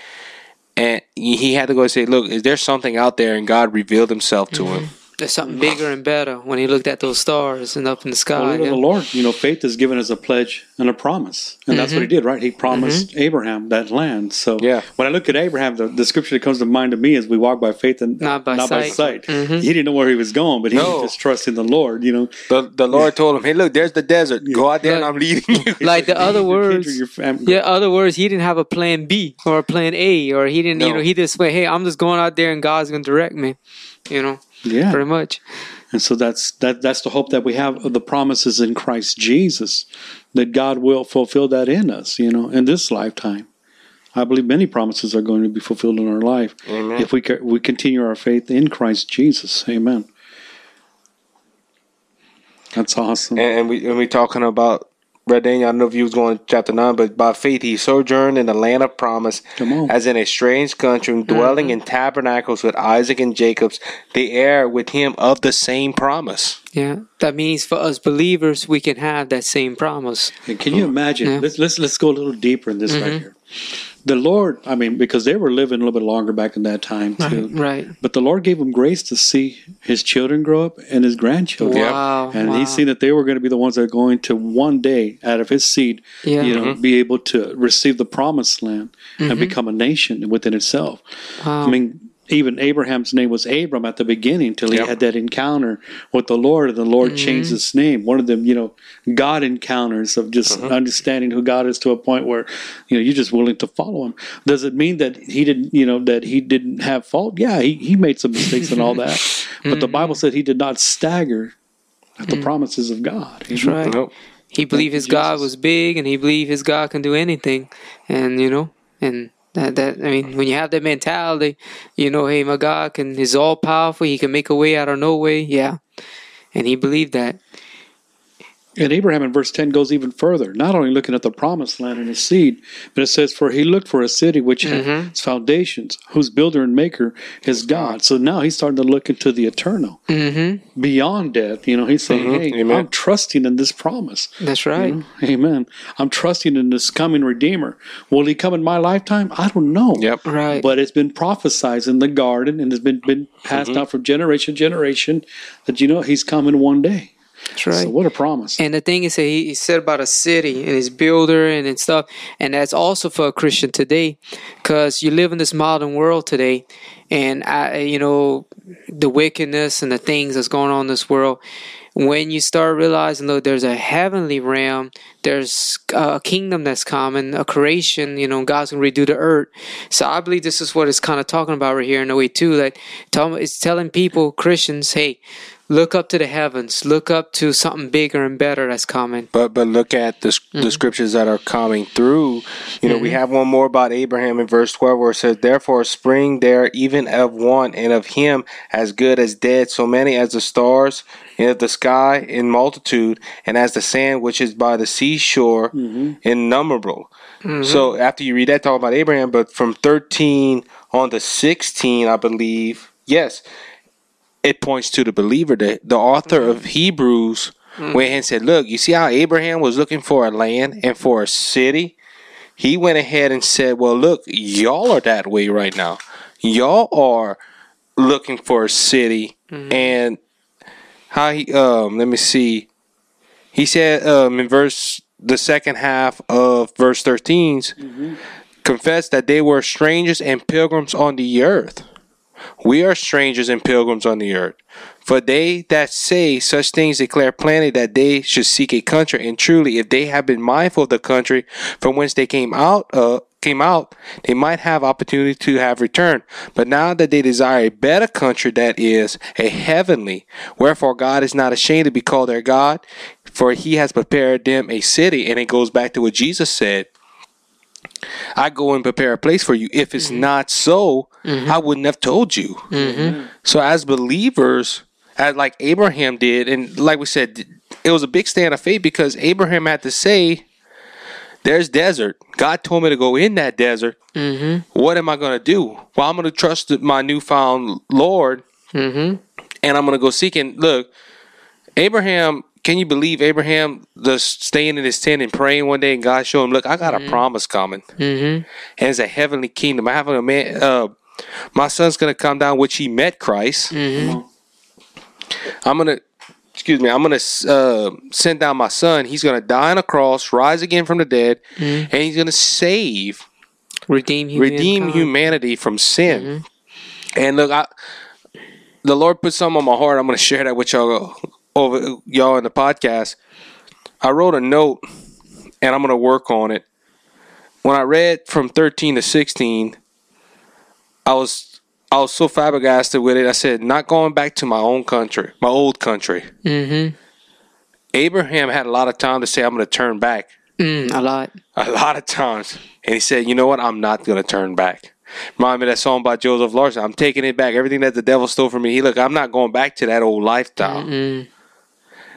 [SPEAKER 2] And he had to go and say, "Look, is there something out there?" And God revealed Himself to him. Mm-hmm.
[SPEAKER 4] There's something bigger and better when he looked at those stars and up in the sky.
[SPEAKER 3] Well,
[SPEAKER 4] yeah.
[SPEAKER 3] the Lord, you know, faith is given as a pledge and a promise, and that's what He did, right? He promised Abraham that land. So,
[SPEAKER 2] Yeah.
[SPEAKER 3] when I look at Abraham, the, the scripture that comes to mind to me is we walk by faith and
[SPEAKER 4] Not by sight. Mhm.
[SPEAKER 3] He didn't know where he was going, but he
[SPEAKER 2] No.
[SPEAKER 3] was just trusting the Lord. You know,
[SPEAKER 2] The the Lord told him, "Hey, look, there's the desert. Go out there, and I'm leading you." [laughs]
[SPEAKER 4] Like the other words,
[SPEAKER 3] Your
[SPEAKER 4] yeah, other words, he didn't have a plan B or a plan A, or he didn't, you
[SPEAKER 2] No.
[SPEAKER 4] know, he just went, hey, I'm just going out there and God's going to direct me, you know,
[SPEAKER 3] yeah.
[SPEAKER 4] pretty much.
[SPEAKER 3] And so that's that that's the hope that we have of the promises in Christ Jesus, that God will fulfill that in us, you know, in this lifetime. I believe many promises are going to be fulfilled in our life
[SPEAKER 2] Amen.
[SPEAKER 3] if we we continue our faith in Christ Jesus. Amen. That's awesome.
[SPEAKER 2] and, and we and we talking about Brother Daniel. I don't know if you was going to chapter nine, but by faith he sojourned in the land of promise, as in a strange country, dwelling in mm-hmm. tabernacles with Isaac and Jacob's, the heir with him of the same promise.
[SPEAKER 4] Yeah, that means for us believers, we can have that same promise.
[SPEAKER 3] And can you imagine?
[SPEAKER 4] Yeah.
[SPEAKER 3] Let's let's let's go a little deeper in this right mm-hmm. here. The Lord, I mean, because they were living a little bit longer back in that time too.
[SPEAKER 4] Right.
[SPEAKER 3] But the Lord gave him grace to see his children grow up and his grandchildren.
[SPEAKER 4] Wow.
[SPEAKER 3] And
[SPEAKER 4] wow.
[SPEAKER 3] he's seen that they were going to be the ones that are going to one day, out of his seed,
[SPEAKER 4] Yeah.
[SPEAKER 3] you know, be able to receive the promised land
[SPEAKER 4] Mm-hmm.
[SPEAKER 3] and become a nation within itself.
[SPEAKER 4] Wow.
[SPEAKER 3] I mean, even Abraham's name was Abram at the beginning till he
[SPEAKER 2] Yep.
[SPEAKER 3] had that encounter with the Lord, and the Lord
[SPEAKER 4] Mm-hmm.
[SPEAKER 3] changed his name. One of them, you know, God encounters of just
[SPEAKER 2] Mm-hmm.
[SPEAKER 3] understanding who God is to a point where, you know, you're just willing to follow him. Does it mean that he didn't, you know, that he didn't have fault? Yeah, he, he made some mistakes and all that. [laughs] But
[SPEAKER 4] Mm-hmm.
[SPEAKER 3] the Bible said he did not stagger at the promises of God.
[SPEAKER 4] That's right.
[SPEAKER 2] Nope.
[SPEAKER 4] He believed his God was big and he believed his God can do anything. And, you know, and that, that I mean, when you have that mentality, you know, hey, my God can is all powerful. He can make a way out of no way. Yeah, and he believed that.
[SPEAKER 3] And Abraham in verse 10 goes even further, not only looking at the promised land and his seed, but it says, For he looked for a city which
[SPEAKER 4] Mhm.
[SPEAKER 3] has foundations, whose builder and maker is God. So now he's starting to look into the eternal,
[SPEAKER 4] Mm-hmm.
[SPEAKER 3] beyond death. You know, he's saying,
[SPEAKER 2] Mhm.
[SPEAKER 3] Hey,
[SPEAKER 2] Amen.
[SPEAKER 3] I'm trusting in this promise.
[SPEAKER 4] That's right.
[SPEAKER 3] You know? Amen. I'm trusting in this coming Redeemer. Will he come in my lifetime? I don't know.
[SPEAKER 2] Yep.
[SPEAKER 4] Right.
[SPEAKER 3] But it's been prophesied in the garden and it's been, been passed
[SPEAKER 2] Mhm.
[SPEAKER 3] down from generation to generation that, you know, he's coming one day.
[SPEAKER 4] That's right.
[SPEAKER 3] So what a promise.
[SPEAKER 4] And the thing is that he, he said about a city and his builder and, and stuff, and that's also for a Christian today, because you live in this modern world today, and I, you know, the wickedness and the things that's going on in this world. When you start realizing, look, there's a heavenly realm, there's a kingdom that's coming, a creation, you know, God's gonna redo the earth. So I believe this is what it's kind of talking about right here in a way too. Like, tell, it's telling people, Christians, hey, look up to the heavens, look up to something bigger and better that's coming.
[SPEAKER 2] But but look at the
[SPEAKER 4] Mm-hmm.
[SPEAKER 2] the scriptures that are coming through. You know, we mm-hmm. have one more about Abraham in verse twelve, where it says, "Therefore spring there even of one, and of him as good as dead, so many as the stars in the sky in multitude, and as the sand which is by the seashore mm-hmm. innumerable." Mm-hmm. So after you read that, talk about Abraham, but from thirteen on to sixteen, I believe, yes, it points to the believer. The, the author of Hebrews went ahead and said, Look, you see how Abraham was looking for a land and for a city? He went ahead and said, Well, look, y'all are that way right now. Y'all are looking for a city. And how he, um, let me see. He said um, in verse, the second half of verse 13, confess that they were strangers and pilgrims on the earth. We are strangers and pilgrims on the earth. For they that say such things declare plainly that they should seek a country, and truly, if they have been mindful of the country from whence they came out, uh, came out, they might have opportunity to have returned. But now that they desire a better country, that is a heavenly, wherefore God is not ashamed to be called their God, for He has prepared them a city. And it goes back to what Jesus said. I go and prepare a place for you. If it's not so, I wouldn't have told you. So as believers, as like Abraham did, and like we said, it was a big stand of faith because Abraham had to say, "There's desert. God told me to go in that desert.
[SPEAKER 4] Mm-hmm.
[SPEAKER 2] What am I going to do? Well, I'm going to trust my newfound Lord,
[SPEAKER 4] Mm-hmm.
[SPEAKER 2] and I'm going to go seek. And look, Abraham." Can you believe Abraham just staying in his tent and praying one day, and God showed him, "Look, I got a promise coming."
[SPEAKER 4] Mm-hmm.
[SPEAKER 2] and it's a heavenly kingdom. I have a man. Uh, my son's gonna come down, which he met Christ.
[SPEAKER 4] Mm-hmm.
[SPEAKER 2] I'm gonna, excuse me, I'm gonna uh, send down my son. He's gonna die on a cross, rise again from the dead,
[SPEAKER 4] Mhm.
[SPEAKER 2] and he's gonna save,
[SPEAKER 4] Redeem humankind.
[SPEAKER 2] redeem humanity from sin. And look, I, the Lord put something on my heart. I'm gonna share that with y'all over y'all in the podcast. I wrote a note, and I'm gonna work on it. When I read from 13 to 16, I was I was so flabbergasted with it. I said, not going back to my own country, my old country.
[SPEAKER 4] Mm-hmm.
[SPEAKER 2] Abraham had a lot of time to say, I'm going to turn back.
[SPEAKER 4] Mm, a lot.
[SPEAKER 2] A lot of times. And he said, you know what? I'm not going to turn back. Remind me of that song by Joseph Larson. I'm taking it back. Everything that the devil stole from me. He look, I'm not going back to that old lifestyle.
[SPEAKER 4] Mm-mm.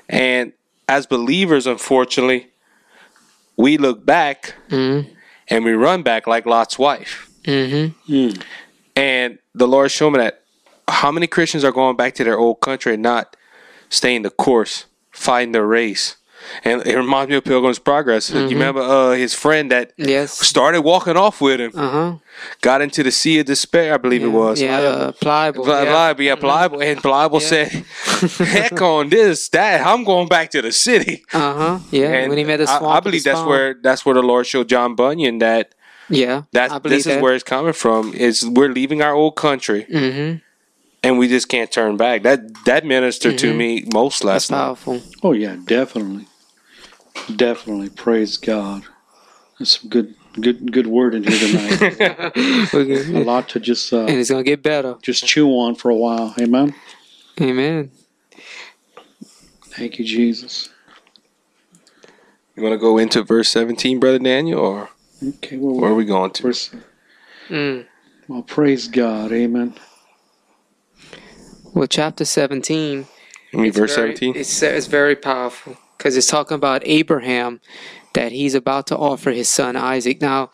[SPEAKER 2] And as believers, unfortunately, we look back
[SPEAKER 4] Mm-hmm.
[SPEAKER 2] and we run back like Lot's wife.
[SPEAKER 4] Mm-hmm.
[SPEAKER 2] And the Lord showed me that how many Christians are going back to their old country and not staying the course, fighting the race. And it reminds me of Pilgrim's Progress. You remember uh, his friend that
[SPEAKER 4] Yes.
[SPEAKER 2] started walking off with him,
[SPEAKER 4] Uh huh.
[SPEAKER 2] got into the sea of despair, I believe it was.
[SPEAKER 4] Yeah. Uh, pliable.
[SPEAKER 2] Pli-
[SPEAKER 4] yeah.
[SPEAKER 2] Pliable, yeah, pliable, and pliable
[SPEAKER 4] Yeah.
[SPEAKER 2] said, [laughs] "Heck on this, that I'm going back to the city."
[SPEAKER 4] Uh huh. Yeah.
[SPEAKER 2] And
[SPEAKER 4] when he met the
[SPEAKER 2] I-
[SPEAKER 4] swamp.
[SPEAKER 2] I,
[SPEAKER 4] with the
[SPEAKER 2] believe that's where that's where the Lord showed John Bunyan that
[SPEAKER 4] Yeah.
[SPEAKER 2] that's
[SPEAKER 4] I believe
[SPEAKER 2] this is
[SPEAKER 4] that.
[SPEAKER 2] where it's coming from. Is we're leaving our old country
[SPEAKER 4] Mm-hmm.
[SPEAKER 2] and we just can't turn back. That that ministered to
[SPEAKER 4] Mhm.
[SPEAKER 2] me most
[SPEAKER 4] That's
[SPEAKER 2] last night.
[SPEAKER 4] powerful.
[SPEAKER 3] Oh yeah, definitely, definitely. Praise God. That's some good, good, good word in here tonight. [laughs]
[SPEAKER 4] We're
[SPEAKER 3] a lot to just uh,
[SPEAKER 4] and it's gonna get better.
[SPEAKER 3] just chew on for a while. Amen.
[SPEAKER 4] Amen.
[SPEAKER 3] Thank you, Jesus.
[SPEAKER 2] You want to go into verse 17, brother Daniel, or
[SPEAKER 3] Okay, well,
[SPEAKER 2] Where are we going to?
[SPEAKER 3] verse,
[SPEAKER 4] Mm.
[SPEAKER 3] well, praise God, Amen.
[SPEAKER 4] Well, chapter 17
[SPEAKER 2] You verse 17?
[SPEAKER 4] It's, it's very powerful because it's talking about Abraham that he's about to offer his son Isaac. Now,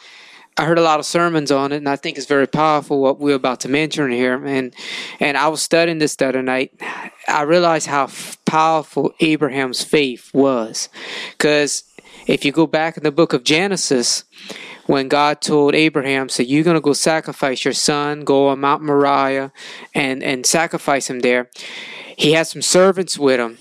[SPEAKER 4] I heard a lot of sermons on it, and I think it's very powerful what we're about to mention here. And and I was studying this the other night. I realized how f- powerful Abraham's faith was, because if you go back in the book of Genesis, when God told Abraham, "So you're gonna go sacrifice your son, go on Mount Moriah, and and sacrifice him there," he had some servants with him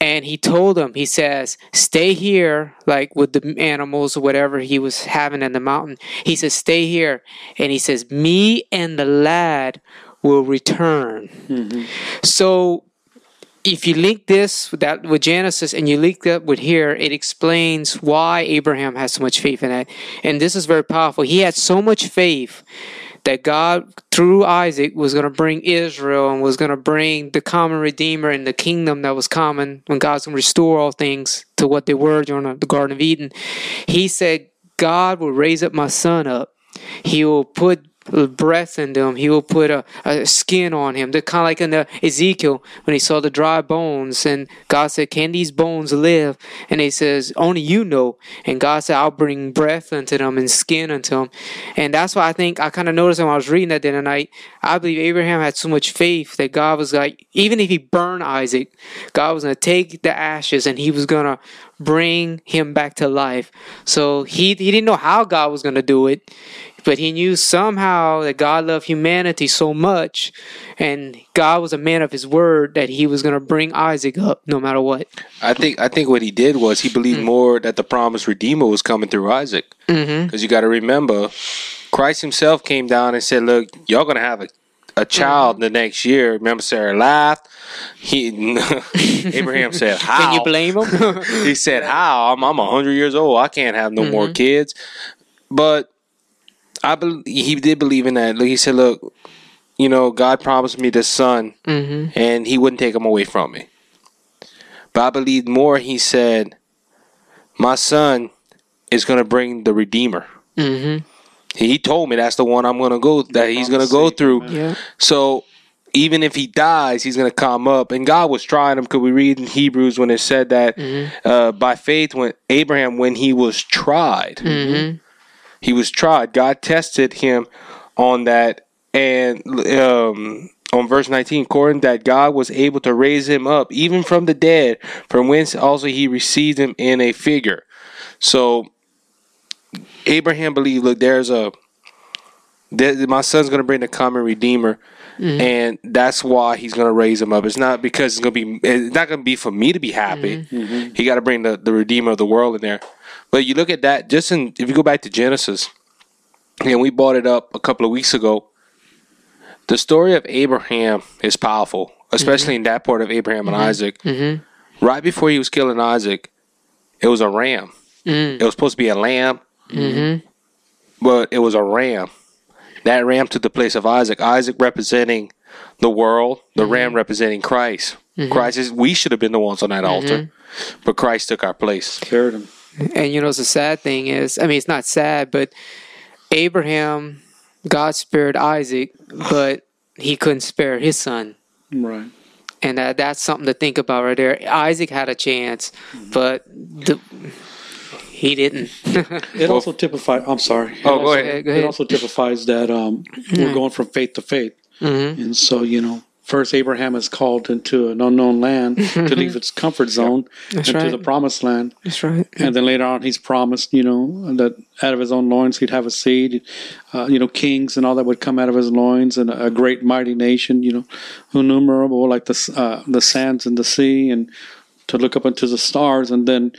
[SPEAKER 4] and he told them he says stay here like with the animals or whatever he was having in the mountain he says stay here and he says me and the lad will return mm-hmm. so if you link this with that with Genesis and you link that with here, it explains why Abraham has so much faith in that. And this is very powerful. He had so much faith that God, through Isaac, was going to bring Israel and was going to bring the common Redeemer and the kingdom that was common when God's going to restore all things to what they were during the Garden of Eden. He said, God will raise up my son up. He will put breath into him. He will put a, a skin on him. They're kind of like in the Ezekiel when he saw the dry bones, and God said, "Can these bones live?" And he says, "Only you know." And God said, "I'll bring breath into them and skin into them." And that's why I think I kind of noticed when I was reading that the other night. I believe Abraham had so much faith that God was like, even if he burned Isaac, God was going to take the ashes and He was going to bring him back to life. So he he didn't know how God was going to do it but he knew somehow that God loved humanity so much, and God was a man of his word that he was going to bring Isaac up no matter what.
[SPEAKER 2] I think I think what he did was he believed more that the promised redeemer was coming through Isaac.
[SPEAKER 4] Mm-hmm.
[SPEAKER 2] Because you got to remember, Christ Himself came down and said, "Look, y'all gonna have a, a child the next year." Remember, Sarah laughed. He [laughs] [laughs] Abraham said, "How?"
[SPEAKER 4] Can you blame him? [laughs]
[SPEAKER 2] he said, "How? I'm I'm hundred years old. I can't have no more kids." But I bel he did believe in that. He said, "Look, you know, God promised me this son,
[SPEAKER 4] mm-hmm.
[SPEAKER 2] and He wouldn't take him away from me." But I believe more. He said, "My son is going to bring the Redeemer."
[SPEAKER 4] Mm-hmm.
[SPEAKER 2] He told me that's the one I'm going to go. That he's going to go through.
[SPEAKER 4] Yeah.
[SPEAKER 2] So even if he dies, he's going to come up. And God was trying him. Could we read in Hebrews when it said that uh, by faith, when Abraham, when he was tried,
[SPEAKER 4] Mm-hmm.
[SPEAKER 2] he was tried. God tested him on that, and um, on verse 19, according that God was able to raise him up even from the dead, from whence also he received him in a figure. So Abraham believed, look, there's a that my son's going to bring the common redeemer mm-hmm. and that's why he's going to raise him up. It's not because it's going to be it's not going to be for me to be happy. Mm-hmm. Mm-hmm. He got to bring the, the redeemer of the world in there. But you look at that just in if you go back to genesis and we brought it up a couple of weeks ago the story of abraham is powerful especially in that part of abraham and isaac.
[SPEAKER 4] Mm-hmm.
[SPEAKER 2] right before he was killing isaac it was a ram.
[SPEAKER 4] Mm.
[SPEAKER 2] it was supposed to be a lamb
[SPEAKER 4] Mm-hmm.
[SPEAKER 2] but it was a ram. That ram took the place of Isaac. Isaac representing the world, the mm-hmm. ram representing Christ. Mm-hmm. Christ is we should have been the ones on that altar, mm-hmm. but Christ took our place.
[SPEAKER 3] Carried him.
[SPEAKER 4] And you know, the sad thing is, I mean, it's not sad, but Abraham, God spared Isaac, but he couldn't spare his son.
[SPEAKER 3] Right.
[SPEAKER 4] And that, that's something to think about right there. Isaac had a chance, but the, he didn't. [laughs]
[SPEAKER 3] It also typifies. I'm sorry.
[SPEAKER 2] Oh, go
[SPEAKER 4] Go
[SPEAKER 2] ahead.
[SPEAKER 4] ahead.
[SPEAKER 3] It also typifies that um, we're going from faith to faith,
[SPEAKER 4] Mhm.
[SPEAKER 3] and so you know, first Abraham is called into an unknown land to leave its comfort zone
[SPEAKER 4] That's
[SPEAKER 3] into
[SPEAKER 4] right.
[SPEAKER 3] the promised land,
[SPEAKER 4] That's right.
[SPEAKER 3] and then later on he's promised, you know, that out of his own loins he'd have a seed, uh, you know, kings and all that would come out of his loins, and a great mighty nation, you know, innumerable like the uh, the sands in the sea, and to look up into the stars, and then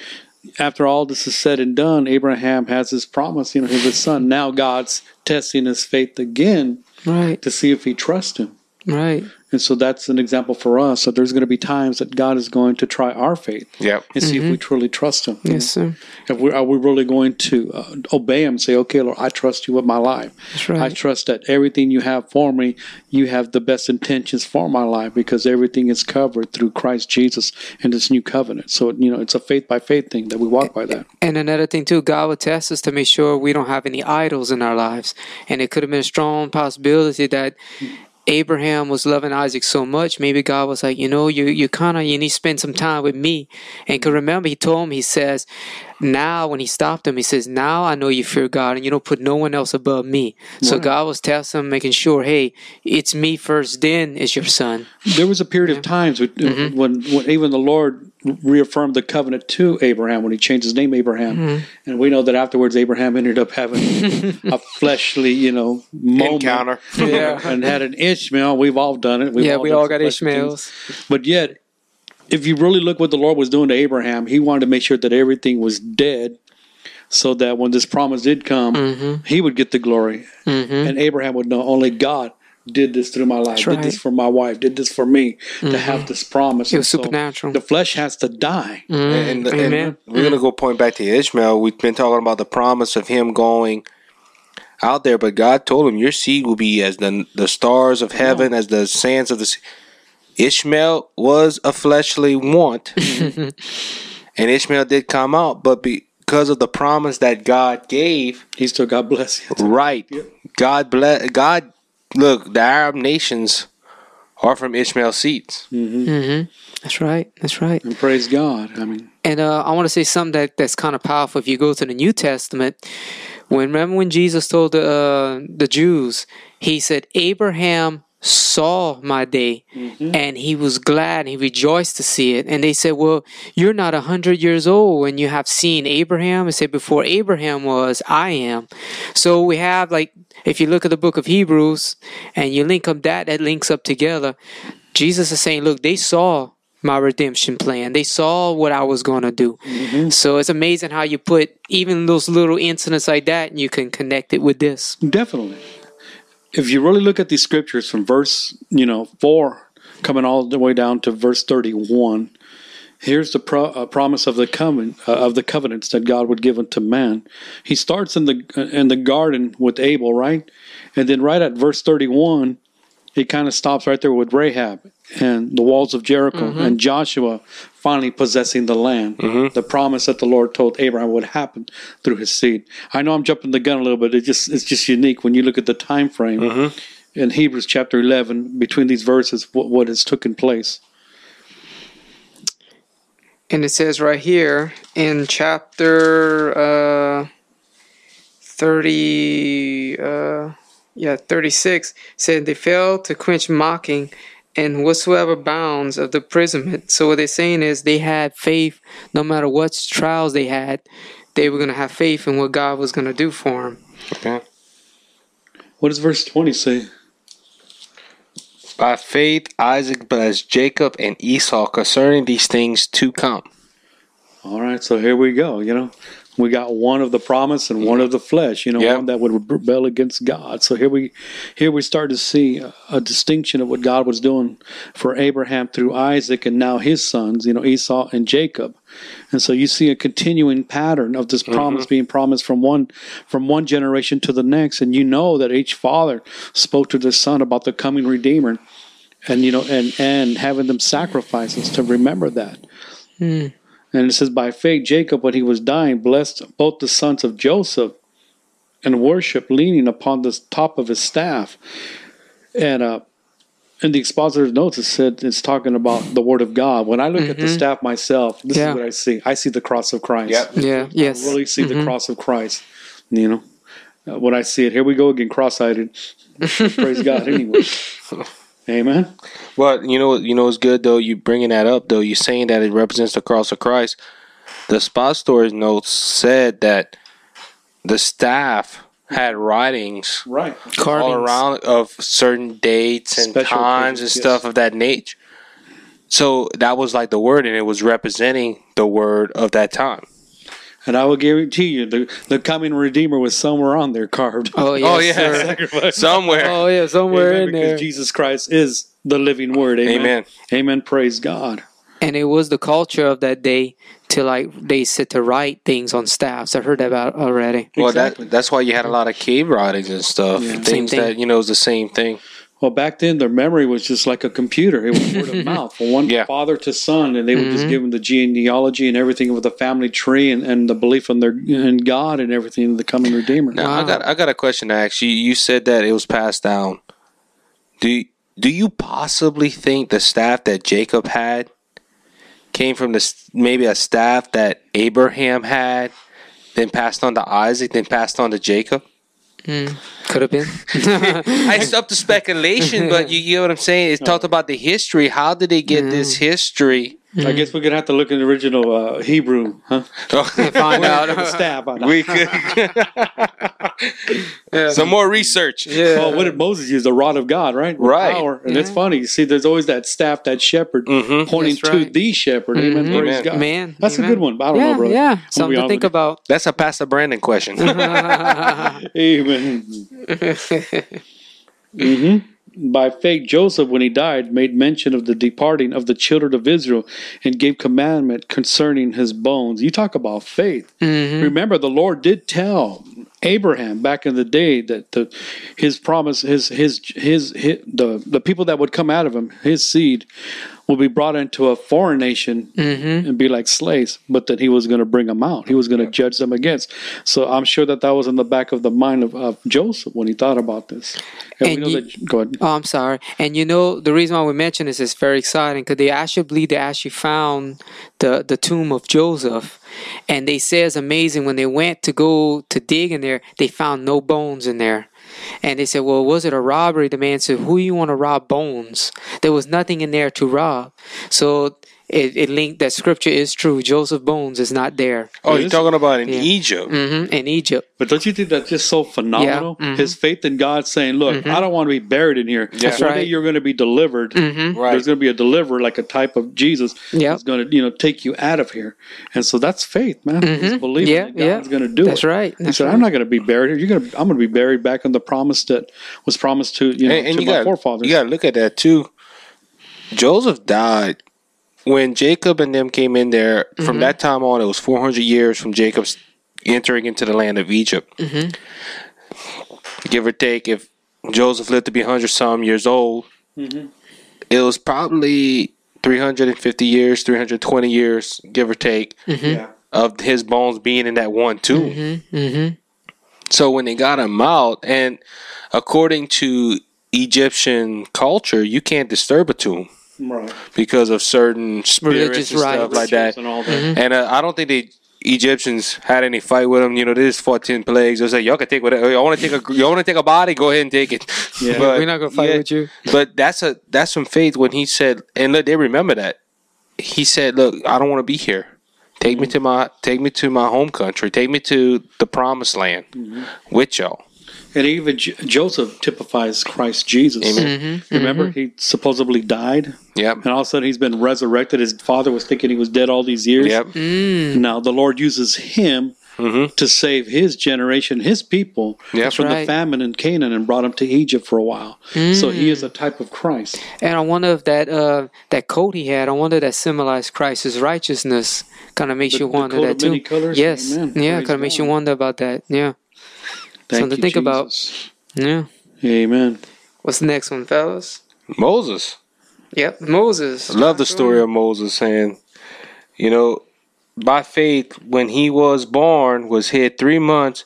[SPEAKER 3] after all this is said and done, Abraham has his promise, you know, his son. Now God's testing his faith again
[SPEAKER 4] Right.
[SPEAKER 3] to see if he trusts him.
[SPEAKER 4] Right.
[SPEAKER 3] And so that's an example for us that there's going to be times that God is going to try our faith
[SPEAKER 2] Yep.
[SPEAKER 3] and see if we truly trust Him.
[SPEAKER 4] Yes, sir.
[SPEAKER 3] If we, are we really going to uh, obey Him? Say, okay, Lord, I trust you with my life.
[SPEAKER 4] That's right.
[SPEAKER 3] I trust that everything you have for me, you have the best intentions for my life because everything is covered through Christ Jesus and this new covenant. So, you know, it's a faith by faith thing that we walk by that.
[SPEAKER 4] And another thing too, God will test us to make sure we don't have any idols in our lives. And it could have been a strong possibility that Abraham was loving Isaac so much. Maybe God was like, you know, you you kind of you need to spend some time with me. And cause remember, He told him, He says, now when He stopped him, He says, now I know you fear God and you don't put no one else above me. So God was testing him, making sure, hey, it's me first, then it's your son.
[SPEAKER 3] There was a period of times when,
[SPEAKER 4] Mm-hmm.
[SPEAKER 3] when, when even the Lord reaffirmed the covenant to Abraham when he changed his name Abraham.
[SPEAKER 4] Mm-hmm.
[SPEAKER 3] And we know that afterwards Abraham ended up having [laughs] a fleshly, you know, moment
[SPEAKER 2] Encounter.
[SPEAKER 4] Yeah.
[SPEAKER 3] and had an Ishmael. We've all done it. We've
[SPEAKER 4] yeah, we all got
[SPEAKER 3] fleshly things.
[SPEAKER 4] Ishmaels.
[SPEAKER 3] But yet, if you really look what the Lord was doing to Abraham, he wanted to make sure that everything was dead so that when this promise did come,
[SPEAKER 4] Mm-hmm.
[SPEAKER 3] he would get the glory. And Abraham would know only God did this through my life,
[SPEAKER 4] That's
[SPEAKER 3] did this for my wife, did this for me to have mm-hmm. this promise.
[SPEAKER 4] It was
[SPEAKER 3] so
[SPEAKER 4] supernatural.
[SPEAKER 3] The flesh has to die. Mm-hmm.
[SPEAKER 2] And, and
[SPEAKER 4] Amen.
[SPEAKER 2] we're gonna go point back to Ishmael. We've been talking about the promise of him going out there, but God told him, "Your seed will be as the the stars of heaven, as the sands of the sea." Ishmael was a fleshly want, [laughs] and Ishmael did come out, but because of the promise that God gave,
[SPEAKER 3] He still got bless you.
[SPEAKER 2] right? God bless. God, look, the Arab nations are from Ishmael's seeds.
[SPEAKER 4] Mm-hmm. That's right. That's right.
[SPEAKER 3] And praise God. I mean,
[SPEAKER 4] And uh, I want to say something that, that's kind of powerful. If you go to the New Testament, when remember when Jesus told the uh, the Jews, he said, "Abraham saw my day, and he was glad and he rejoiced to see it." And they said, "Well, you're not a hundred years old, and you have seen Abraham." He said, "Before Abraham was, I am." So we have like, if you look at the book of Hebrews, and you link up that, that links up together. Jesus is saying, "Look, they saw." my redemption plan. They saw what I was going to do. Mm-hmm. So it's amazing how you put even those little incidents like that and you can connect it with this.
[SPEAKER 3] Definitely. If you really look at these scriptures from verse, you know, 4 coming all the way down to verse 31, here's the pro- uh, promise of the covenant uh, of the covenants that God would give unto man. He starts in the in the garden with Abel, right? And then right at verse 31, he kind of stops right there with Rahab and the walls of Jericho and Joshua finally possessing the land. The promise that the Lord told Abraham would happen through his seed. I know I'm jumping the gun a little bit. It just it's just unique when you look at the time frame in Hebrews chapter 11 between these verses what, what has taken place.
[SPEAKER 4] And it says right here in chapter uh, 30, uh, yeah, 36, said they failed to quench mocking and whatsoever bounds of the imprisonment. So what they're saying is they had faith no matter what trials they had, they were going to have faith in what God was going to do for them.
[SPEAKER 2] Okay.
[SPEAKER 3] What does verse 20 say?
[SPEAKER 2] By faith, Isaac blessed Jacob and Esau concerning these things to come.
[SPEAKER 3] All right, so here we go. You know, we got one of the promise and one of the flesh. You know,
[SPEAKER 2] Yep.
[SPEAKER 3] one that would rebel against God. So here we, here we start to see a, a distinction of what God was doing for Abraham through Isaac and now his sons. You know, Esau and Jacob. And so you see a continuing pattern of this promise being promised from one from one generation to the next, and you know that each father spoke to the son about the coming redeemer, and you know, and and having them sacrifices to remember that. And it says, by faith, Jacob, when he was dying, blessed both the sons of Joseph and worship leaning upon the top of his staff. And uh, in the expositor's notes, it said it's talking about the word of God. When I look at the staff myself, this
[SPEAKER 4] Yeah.
[SPEAKER 3] is what I see. I see the cross of Christ.
[SPEAKER 2] Yep.
[SPEAKER 4] Yeah, yes.
[SPEAKER 3] I really see the cross of Christ. You know, uh, when I see it, here we go again, cross-eyed. [laughs] Praise God. Anyway, Amen.
[SPEAKER 2] But you know, you know, it's good though. You bringing that up though. You saying that it represents the cross of Christ. The Expositor's notes said that the staff had writings
[SPEAKER 3] Right.
[SPEAKER 2] all around of certain dates and
[SPEAKER 3] Special
[SPEAKER 2] times and stuff
[SPEAKER 3] yes.
[SPEAKER 2] of that nature. So that was like the word, and it was representing the word of that time.
[SPEAKER 3] And I will guarantee you, the, the coming Redeemer was somewhere on there carved.
[SPEAKER 4] Oh, [laughs] yes,
[SPEAKER 2] oh yeah,
[SPEAKER 4] sir. [laughs]
[SPEAKER 2] Somewhere.
[SPEAKER 4] Oh, yeah, somewhere
[SPEAKER 3] Amen,
[SPEAKER 4] in
[SPEAKER 3] because
[SPEAKER 4] there.
[SPEAKER 3] Jesus Christ is the living word. Amen.
[SPEAKER 2] Amen.
[SPEAKER 3] Amen. Praise God.
[SPEAKER 4] and it was the culture of that day to like they said to write things on staffs. I heard that about already.
[SPEAKER 2] Well,
[SPEAKER 3] Exactly.
[SPEAKER 2] that that's why you had a lot of cave writings and stuff.
[SPEAKER 3] Yeah.
[SPEAKER 4] Same
[SPEAKER 2] Things
[SPEAKER 4] thing.
[SPEAKER 2] that you know is the same thing.
[SPEAKER 3] Well, back then their memory was just like a computer. It was word of [laughs] mouth from one
[SPEAKER 2] Yeah.
[SPEAKER 3] father to son, and they would
[SPEAKER 4] Mm-hmm.
[SPEAKER 3] just give them the genealogy and everything with the family tree and, and the belief in their in God and everything, the coming Redeemer.
[SPEAKER 2] Now I got I got a question to ask you. You said that it was passed down. Do do you possibly think the staff that Jacob had came from the maybe a staff that Abraham had, then passed on to Isaac, then passed on to Jacob? Hmm.
[SPEAKER 4] Could have been. [laughs]
[SPEAKER 2] It's up to speculation, but you get what I'm saying. It's talked about the history. How did they get this hmm. history?
[SPEAKER 3] I guess we're gonna have to look in the original uh, Hebrew, huh? [laughs]
[SPEAKER 4] Find out.
[SPEAKER 3] The staff. I
[SPEAKER 2] we [laughs] could some more research.
[SPEAKER 4] yeah.
[SPEAKER 3] Well, what did Moses use? The rod of God, right? With
[SPEAKER 2] Right.
[SPEAKER 3] Power. And it's funny. You see, there's always that staff, that shepherd,
[SPEAKER 2] Mhm.
[SPEAKER 3] pointing
[SPEAKER 4] That's
[SPEAKER 3] to the shepherd. Amen. Praise
[SPEAKER 2] Amen.
[SPEAKER 3] God.
[SPEAKER 4] Man,
[SPEAKER 3] That's
[SPEAKER 4] amen.
[SPEAKER 3] a good one. I don't
[SPEAKER 4] yeah,
[SPEAKER 3] know, brother.
[SPEAKER 4] yeah.
[SPEAKER 3] I'll
[SPEAKER 4] Something to think
[SPEAKER 3] with you.
[SPEAKER 4] about.
[SPEAKER 2] That's a Pastor Brandon question. [laughs]
[SPEAKER 3] Amen. hmm By faith, Joseph, when he died, made mention of the departing of the children of Israel and gave commandment concerning his bones. You talk about faith. Mm-hmm. Remember, the Lord did tell Abraham back in the day that the, his promise, his, his his his the the people that would come out of him, his seed, will be brought into a foreign nation mm-hmm. and be like slaves, but that he was going to bring them out. He was going to judge them against. So I'm sure that that was in the back of the mind of, of Joseph when he thought about this. And,
[SPEAKER 4] And
[SPEAKER 3] we know
[SPEAKER 4] you-
[SPEAKER 3] that. Go ahead.
[SPEAKER 4] Oh, I'm sorry. And you know the reason why we mention this is very exciting because they actually believe they actually found the the tomb of Joseph, and they say it's amazing when they went to go to dig in there, they found no bones in there. And they said, "Well, was it a robbery?" The man said, "Who you want to rob bones? There was nothing in there to rob." So it, it linked that scripture is true. Joseph Bones is not there
[SPEAKER 2] Oh, you're talking about in
[SPEAKER 4] Yeah.
[SPEAKER 2] Egypt.
[SPEAKER 4] hmm in Egypt.
[SPEAKER 3] But don't you think that's just so phenomenal?
[SPEAKER 4] Yeah, mhm.
[SPEAKER 3] His faith in God saying, Look, I don't want to be buried in here.
[SPEAKER 2] That's
[SPEAKER 3] One
[SPEAKER 4] right.
[SPEAKER 3] day you're going to be delivered.
[SPEAKER 4] hmm
[SPEAKER 2] Right.
[SPEAKER 3] There's going to be a deliverer, like a type of Jesus,
[SPEAKER 4] Yep.
[SPEAKER 3] that's going to, you know, take you out of here. And so that's faith, man. It's believing
[SPEAKER 4] Yeah,
[SPEAKER 3] that
[SPEAKER 4] yeah.
[SPEAKER 3] God's going to do
[SPEAKER 4] That's
[SPEAKER 3] it.
[SPEAKER 4] right.
[SPEAKER 3] He said,
[SPEAKER 4] right.
[SPEAKER 3] "I'm not going to be buried here. You're going to. I'm going to be buried back in the promise that was promised to you know
[SPEAKER 2] and, and
[SPEAKER 3] to
[SPEAKER 2] you
[SPEAKER 3] my
[SPEAKER 2] got
[SPEAKER 3] forefathers."
[SPEAKER 2] you got to look at that too. Joseph died when Jacob and them came in there. From mm-hmm. that time on, it was 400 years from Jacob's entering into the land of Egypt. Mm-hmm. Give or take, if Joseph lived to be 100 some years old, mm-hmm. it was probably 350 years, 320 years, give or take,
[SPEAKER 3] Yeah.
[SPEAKER 2] of his bones being in that one tomb.
[SPEAKER 4] hmm
[SPEAKER 2] So when they got him out, and according to Egyptian culture, you can't disturb a tomb
[SPEAKER 3] Right.
[SPEAKER 2] because of certain spirits
[SPEAKER 4] Religious
[SPEAKER 2] and stuff
[SPEAKER 4] rites.
[SPEAKER 2] like that.
[SPEAKER 3] And all that. Mm-hmm.
[SPEAKER 2] And uh, I don't think the Egyptians had any fight with them. You know, they just fought ten plagues. They was like, y'all can take whatever. I want to take a. You want to take a body? Go ahead and take it.
[SPEAKER 3] Yeah. [laughs]
[SPEAKER 2] But,
[SPEAKER 4] We're not gonna fight
[SPEAKER 2] yeah,
[SPEAKER 4] with you.
[SPEAKER 2] But that's a that's some faith when he said, and look, they remember that. He said, "Look, I don't want to be here. Take me to mm-hmm. my take me to my home country. Take me to the promised land mm-hmm. with y'all."
[SPEAKER 3] And even J- Joseph typifies Christ Jesus.
[SPEAKER 2] Amen.
[SPEAKER 3] Remember, he supposedly died,
[SPEAKER 2] Yep.
[SPEAKER 3] and all of a sudden he's been resurrected. His father was thinking he was dead all these years.
[SPEAKER 2] Yep.
[SPEAKER 4] Mm.
[SPEAKER 3] Now the Lord uses him
[SPEAKER 2] Mhm.
[SPEAKER 3] to save his generation, his people,
[SPEAKER 2] Yep.
[SPEAKER 3] from
[SPEAKER 4] Right.
[SPEAKER 3] the famine in Canaan, and brought him to Egypt for a while. So he is a type of Christ.
[SPEAKER 4] And I wonder if that uh, that coat he had, I wonder if that symbolized Christ's righteousness. Kind of makes
[SPEAKER 3] The-
[SPEAKER 4] you
[SPEAKER 3] the
[SPEAKER 4] wonder
[SPEAKER 3] coat
[SPEAKER 4] that
[SPEAKER 3] of
[SPEAKER 4] too.
[SPEAKER 3] colors?
[SPEAKER 4] Yes,
[SPEAKER 3] Amen.
[SPEAKER 4] yeah, kind of makes you wonder about that. Yeah,
[SPEAKER 3] Thank
[SPEAKER 4] Something to
[SPEAKER 3] you,
[SPEAKER 4] think about. Yeah.
[SPEAKER 3] Amen.
[SPEAKER 4] What's the next one, fellas?
[SPEAKER 2] Moses.
[SPEAKER 4] Yep, Moses.
[SPEAKER 2] I love the story of Moses saying, you know, by faith, when he was born, was hid three months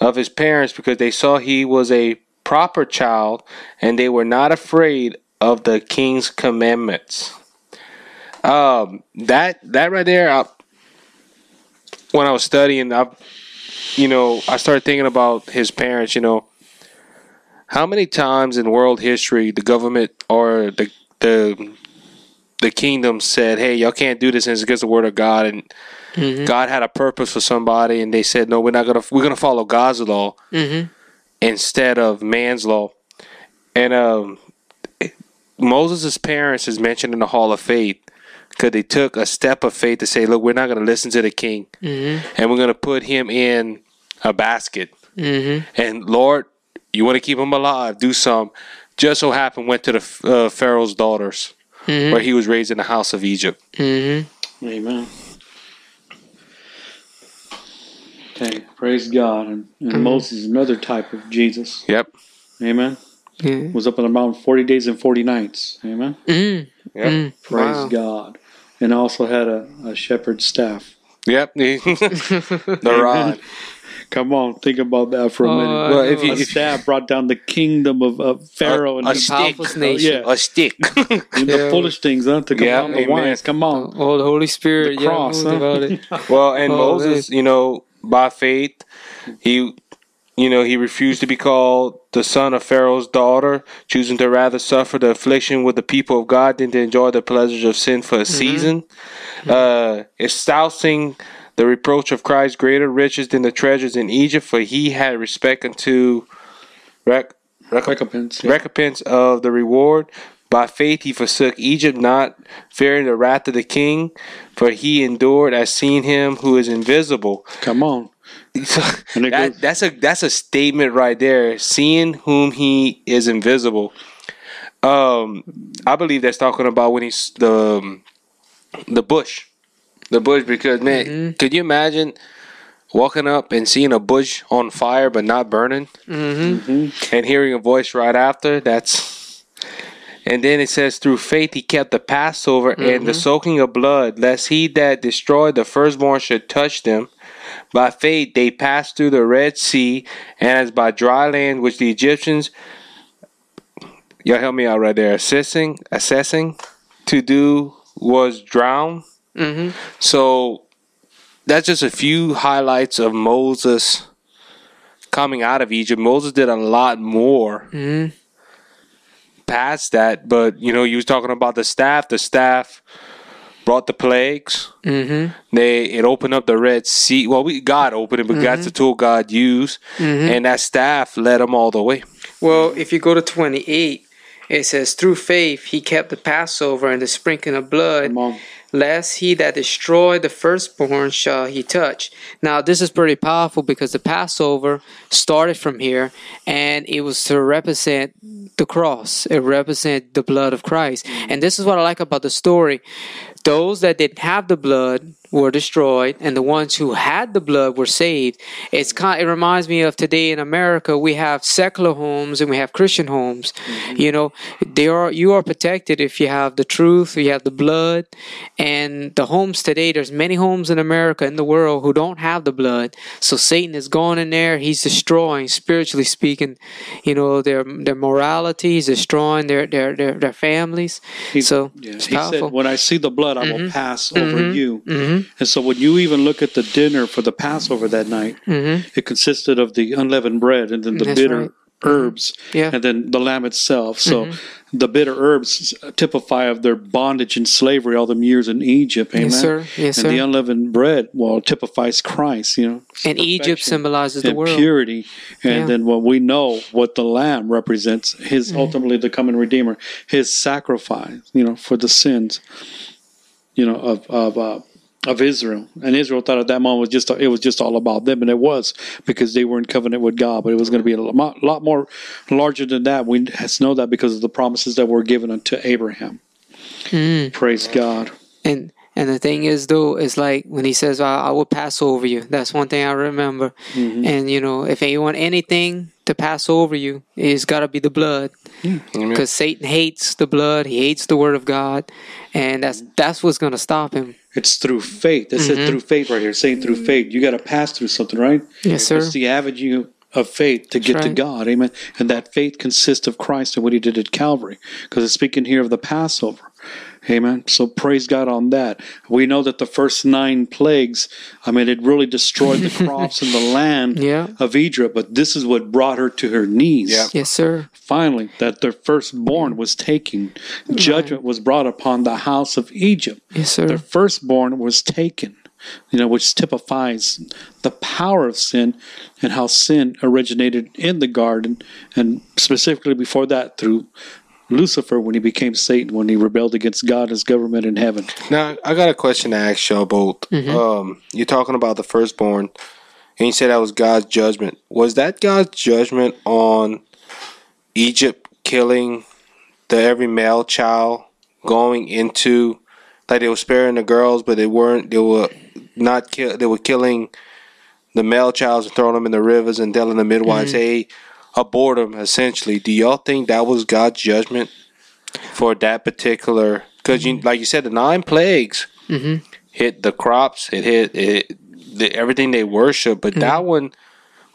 [SPEAKER 2] of his parents because they saw he was a proper child and they were not afraid of the king's commandments. Um, that that right there, I, when I was studying, I, you know, I started thinking about his parents. You know, how many times in world history the government or the the the kingdom said, "Hey, y'all can't do this, and it's against the word of God." And God had a purpose for somebody, and they said, "No, we're not gonna. We're gonna follow God's law
[SPEAKER 4] hmm
[SPEAKER 2] instead of man's law." And um, Moses' parents is mentioned in the Hall of Faith because they took a step of faith to say, "Look, we're not gonna listen to the king,
[SPEAKER 4] hmm
[SPEAKER 2] and we're gonna put him in a basket."
[SPEAKER 4] hmm
[SPEAKER 2] And Lord, you want to keep him alive, do some. just so happened went to the uh, Pharaoh's daughters,
[SPEAKER 4] Mhm.
[SPEAKER 2] where he was raised in the house of Egypt.
[SPEAKER 4] Mm-hmm.
[SPEAKER 3] Amen. Okay, praise God. And, and Moses is another type of Jesus.
[SPEAKER 2] Yep.
[SPEAKER 3] Amen.
[SPEAKER 4] Yeah.
[SPEAKER 3] Was up on the mountain 40 days and 40 nights. Amen.
[SPEAKER 4] Mm.
[SPEAKER 2] Yep.
[SPEAKER 4] Mm.
[SPEAKER 3] Praise
[SPEAKER 4] Wow.
[SPEAKER 3] God. And also had a, a shepherd's staff.
[SPEAKER 2] Yep. [laughs] the [laughs] rod.
[SPEAKER 3] Come on, think about that for a
[SPEAKER 4] Oh,
[SPEAKER 3] minute.
[SPEAKER 4] I
[SPEAKER 2] Well, if
[SPEAKER 4] know.
[SPEAKER 2] you-
[SPEAKER 3] a staff brought down the kingdom of, of Pharaoh
[SPEAKER 2] A-
[SPEAKER 3] and
[SPEAKER 2] a
[SPEAKER 3] his-
[SPEAKER 2] stick.
[SPEAKER 4] Powerful nation.
[SPEAKER 3] yeah.
[SPEAKER 2] A stick. [laughs]
[SPEAKER 3] and the
[SPEAKER 4] Yeah.
[SPEAKER 3] foolish things, huh? To come
[SPEAKER 2] Yeah,
[SPEAKER 3] down the
[SPEAKER 2] amen.
[SPEAKER 3] wise. Come on.
[SPEAKER 4] Oh, oh, the Holy Spirit.
[SPEAKER 3] The cross,
[SPEAKER 4] moved
[SPEAKER 3] huh?
[SPEAKER 4] about it.
[SPEAKER 2] Well, and
[SPEAKER 4] Oh,
[SPEAKER 2] Moses, you know, by faith, he, you know, he refused to be called the son of Pharaoh's daughter, choosing to rather suffer the affliction with the people of God than to enjoy the pleasures of sin for a season. Uh, espousing the reproach of Christ greater riches than the treasures in Egypt, for he had respect unto rec- rec-
[SPEAKER 3] Recompense. yeah.
[SPEAKER 2] recompense of the reward. By faith he forsook Egypt, not fearing the wrath of the king, for he endured as seeing him who is invisible.
[SPEAKER 3] Come on. [laughs] And
[SPEAKER 2] that, that's a that's a statement right there. Seeing whom he is invisible. Um, I believe that's talking about when he's the um, the bush, the bush. Because man, could you imagine walking up and seeing a bush on fire but not burning?
[SPEAKER 4] Mm-hmm.
[SPEAKER 2] and hearing a voice right after that's and then it says through faith he kept the passover and the soaking of blood lest he that destroyed the firstborn should touch them by faith they passed through the red sea and as by dry land which the egyptians y'all help me out right there assessing assessing to do was drown
[SPEAKER 4] Mm-hmm.
[SPEAKER 2] so that's just a few highlights of moses coming out of Egypt. Moses did a lot more
[SPEAKER 4] Mm-hmm.
[SPEAKER 2] past that, but you know, you was talking about the staff. The staff brought the plagues.
[SPEAKER 4] Mm-hmm.
[SPEAKER 2] They it opened up the Red Sea. Well, we God opened it, but that's the tool God used, and that staff led them all the way.
[SPEAKER 4] Well, if you go to 28, it says, Through faith he kept the Passover and the sprinkling of blood,
[SPEAKER 3] Come on.
[SPEAKER 4] Lest he that destroyed the firstborn shall he touch. Now, this is pretty powerful because the Passover started from here and it was to represent the cross, it represents the blood of Christ. And this is what I like about the story. Those that didn't have the blood were destroyed, and the ones who had the blood were saved. It's kind. It reminds me of today in America. We have secular homes and we have Christian homes. Mm-hmm. You know, they are you are protected if you have the truth, you have the blood, and the homes today. There's many homes in America in the world who don't have the blood. So Satan is going in there. He's destroying, spiritually speaking, you know, their their morality. He's destroying their their their, their families.
[SPEAKER 3] He-
[SPEAKER 4] so
[SPEAKER 3] yeah,
[SPEAKER 4] it's
[SPEAKER 3] he
[SPEAKER 4] powerful.
[SPEAKER 3] said, "When I see the blood, I will mm-hmm. pass over mm-hmm. you."
[SPEAKER 4] Hmm
[SPEAKER 3] And so, when you even look at the dinner for the Passover that night,
[SPEAKER 4] hmm
[SPEAKER 3] it consisted of the unleavened bread and then the
[SPEAKER 4] That's
[SPEAKER 3] bitter
[SPEAKER 4] right.
[SPEAKER 3] herbs,
[SPEAKER 4] Yeah. Mm-hmm.
[SPEAKER 3] and then the lamb itself. So, the bitter herbs typify of their bondage and slavery all them years in Egypt. Amen.
[SPEAKER 4] Yes, sir. Yes,
[SPEAKER 3] and
[SPEAKER 4] sir.
[SPEAKER 3] the unleavened bread, well, typifies Christ. You know,
[SPEAKER 4] and Egypt symbolizes the
[SPEAKER 3] and
[SPEAKER 4] world.
[SPEAKER 3] purity, and
[SPEAKER 4] Yeah.
[SPEAKER 3] then when we know what the lamb represents, his
[SPEAKER 4] Mm-hmm.
[SPEAKER 3] ultimately the coming redeemer, his sacrifice, you know, for the sins, you know, of of uh, of Israel. And Israel thought at that moment was just it was just all about them, and it was because they were in covenant with God. But it was going to be a lot, lot more larger than that. We has know that because of the promises that were given unto Abraham.
[SPEAKER 4] Mm.
[SPEAKER 3] Praise God.
[SPEAKER 4] And and the thing is, though, it's like when he says, I, "I will pass over you." That's one thing I remember.
[SPEAKER 3] Mm-hmm.
[SPEAKER 4] And you know, if anyone anything to pass over you, it's got to be the blood, hmm.
[SPEAKER 2] Amen.
[SPEAKER 4] because Satan hates the blood. He hates the word of God, and that's that's what's gonna stop him.
[SPEAKER 3] It's through faith. It said through faith right here, saying through faith. You got to pass through something, right?
[SPEAKER 4] Yes, sir.
[SPEAKER 3] It's the avenue of faith to get to. God. Amen. And that faith consists of Christ and what he did at Calvary. Because it's speaking here of the Passover. Amen. So praise God on that. We know that the first nine plagues, I mean, it really destroyed the crops and the [laughs] land
[SPEAKER 4] Yeah.
[SPEAKER 3] of Egypt, but this is what brought her to her knees.
[SPEAKER 2] Yeah.
[SPEAKER 4] Yes, sir.
[SPEAKER 3] Finally, that their firstborn was taken. Judgment was brought upon the house of Egypt
[SPEAKER 4] Yes, sir.
[SPEAKER 3] their firstborn was taken you know which typifies the power of sin and how sin originated in the garden and specifically before that through lucifer when he became satan when he rebelled against god his government in heaven
[SPEAKER 2] Now, I got a question to ask y'all both. Um, you're talking about the firstborn, and you said that was God's judgment. Was that God's judgment on Egypt killing the every male child going into like they were sparing the girls, but they weren't. They were not kill. They were killing the male childs and throwing them in the rivers and telling the midwives, "Hey, abort them." Essentially, do y'all think that was God's judgment for that particular? Because you, like you said, the nine plagues
[SPEAKER 4] Mhm.
[SPEAKER 2] hit the crops. It hit it, the, everything they worship, but mm-hmm. that one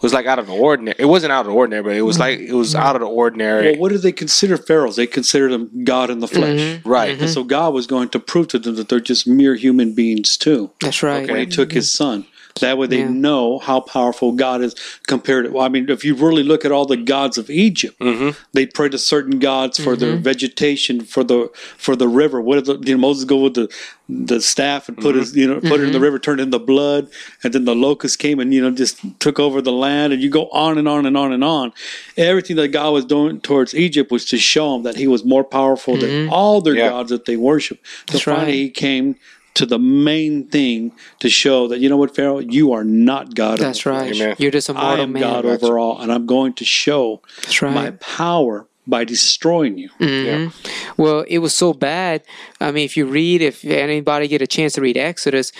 [SPEAKER 2] was like out of the ordinary. It wasn't out of the ordinary, but it was mm-hmm. like it was mm-hmm. out of the ordinary.
[SPEAKER 3] Well, what did they consider pharaohs? They considered them God in the flesh.
[SPEAKER 2] right.
[SPEAKER 3] And so God was going to prove to them that they're just mere human beings too.
[SPEAKER 4] That's right.
[SPEAKER 3] When He took His Son, that way they
[SPEAKER 4] Yeah.
[SPEAKER 3] know how powerful God is compared to. Well, I mean, if you really look at all the gods of Egypt, mm-hmm. they pray to certain gods for their mm-hmm. vegetation, for the for the river. What did the, you know, Moses go with the the staff and put mm-hmm. his you know put it in the river, turned in the blood, and then the locust came and you know just took over the land, and you go on and on and on and on. Everything that God was doing towards Egypt was to show them that He was more powerful than all their
[SPEAKER 2] Yeah.
[SPEAKER 3] gods that they worship. So
[SPEAKER 4] That's right.
[SPEAKER 3] finally, He came to the main thing to show that you know what Pharaoh, you are not God.
[SPEAKER 4] That's right.
[SPEAKER 2] Amen.
[SPEAKER 4] You're just a mortal I
[SPEAKER 3] am
[SPEAKER 4] man.
[SPEAKER 3] God over all, and I'm going to show
[SPEAKER 4] right.
[SPEAKER 3] my power by destroying you.
[SPEAKER 4] Mhm. Well, it was so bad. I mean, if you read, if anybody get a chance to read Exodus,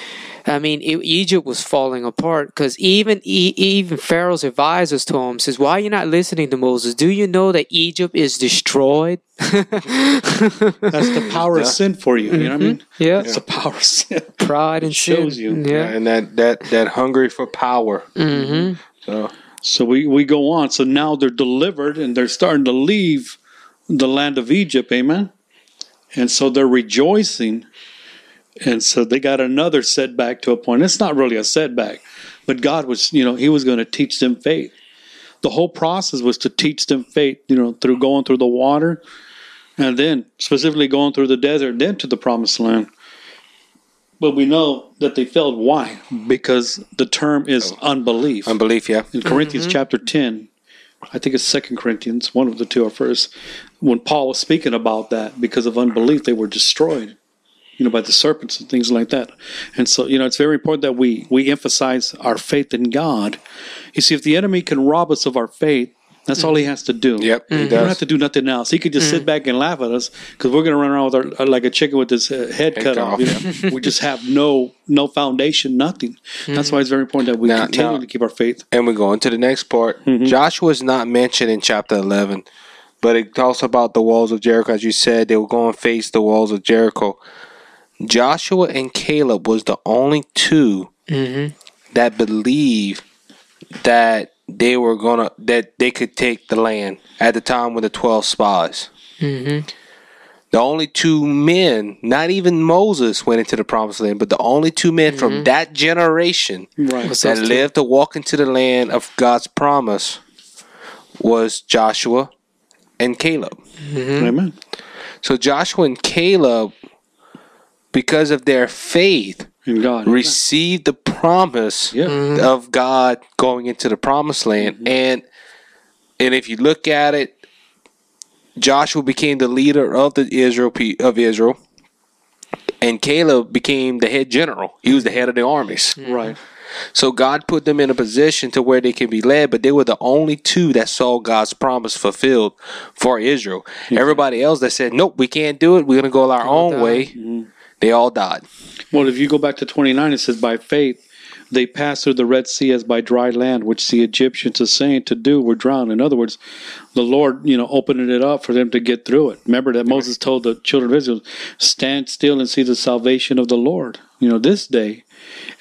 [SPEAKER 4] I mean, it, Egypt was falling apart because even e- even Pharaoh's advisors to him says, "Why are you not listening to Moses? Do you know that Egypt is destroyed?" [laughs]
[SPEAKER 3] That's the power of sin for you. You know what I mean?
[SPEAKER 4] yeah,
[SPEAKER 3] It's the power of sin.
[SPEAKER 4] pride and
[SPEAKER 3] It shows
[SPEAKER 4] sin.
[SPEAKER 3] you.
[SPEAKER 4] Yeah.
[SPEAKER 2] and that that that hungry for power.
[SPEAKER 4] hmm
[SPEAKER 2] So
[SPEAKER 3] So we, we go on. So now they're delivered and they're starting to leave the land of Egypt. Amen. And so they're rejoicing. And so they got another setback to a point. It's not really a setback, but God was, you know, He was going to teach them faith. The whole process was to teach them faith, you know, through going through the water and then specifically going through the desert, then to the promised land. But we know that they failed. Why? Because the term is oh. unbelief
[SPEAKER 2] unbelief, yeah.
[SPEAKER 3] in Corinthians mm-hmm. chapter 10, I think it's Second Corinthians, one of the two or first, when Paul was speaking about that, because of unbelief, they were destroyed, you know, by the serpents and things like that. And so, you know, it's very important that we we emphasize our faith in God. You see, if the enemy can rob us of our faith, that's all he has to do.
[SPEAKER 2] Yep, he
[SPEAKER 3] He don't have to do nothing else. He could just sit back and laugh at us because we're going to run around with our like a chicken with his uh, head, cut
[SPEAKER 2] cut
[SPEAKER 3] off.
[SPEAKER 2] off,
[SPEAKER 3] you know? we just have no no foundation, nothing. That's why it's very important that we
[SPEAKER 2] Now-
[SPEAKER 3] continue
[SPEAKER 2] now-
[SPEAKER 3] to keep our faith.
[SPEAKER 2] And we go into the next part. Joshua is not mentioned in chapter 11, but it talks about the walls of Jericho. As you said, they will go and face the walls of Jericho. Joshua and Caleb was the only 2
[SPEAKER 4] hmm
[SPEAKER 2] that believed that they were gonna that they could take the land at the time with the 12 spies.
[SPEAKER 4] hmm
[SPEAKER 2] The only two men, not even Moses, went into the promised land, but the only two men from that generation
[SPEAKER 3] Right.
[SPEAKER 4] What's
[SPEAKER 2] that
[SPEAKER 4] those
[SPEAKER 2] lived to walk into the land of God's promise was Joshua and Caleb.
[SPEAKER 3] Amen.
[SPEAKER 2] So Joshua and Caleb, because of their faith,
[SPEAKER 3] In God.
[SPEAKER 2] received the promise
[SPEAKER 3] Yeah. Mm-hmm.
[SPEAKER 2] of God going into the promised land. Mm-hmm. And and if you look at it, Joshua became the leader of the Israel of Israel. And Caleb became the head general. He was the head of the armies. Mm-hmm.
[SPEAKER 3] Right.
[SPEAKER 2] So God put them in a position to where they can be led, but they were the only two that saw God's promise fulfilled for Israel. Everybody else that said, "Nope, we can't do it. We're going to go our
[SPEAKER 4] all
[SPEAKER 2] own
[SPEAKER 4] died.
[SPEAKER 2] way." They all died.
[SPEAKER 3] Well, if you go back to 29, it says, By faith they passed through the Red Sea as by dry land, which the Egyptians are saying to do were drowned. In other words, the Lord, you know, opening it up for them to get through it. Remember that Moses told the children of Israel, Stand still and see the salvation of the Lord, you know, this day.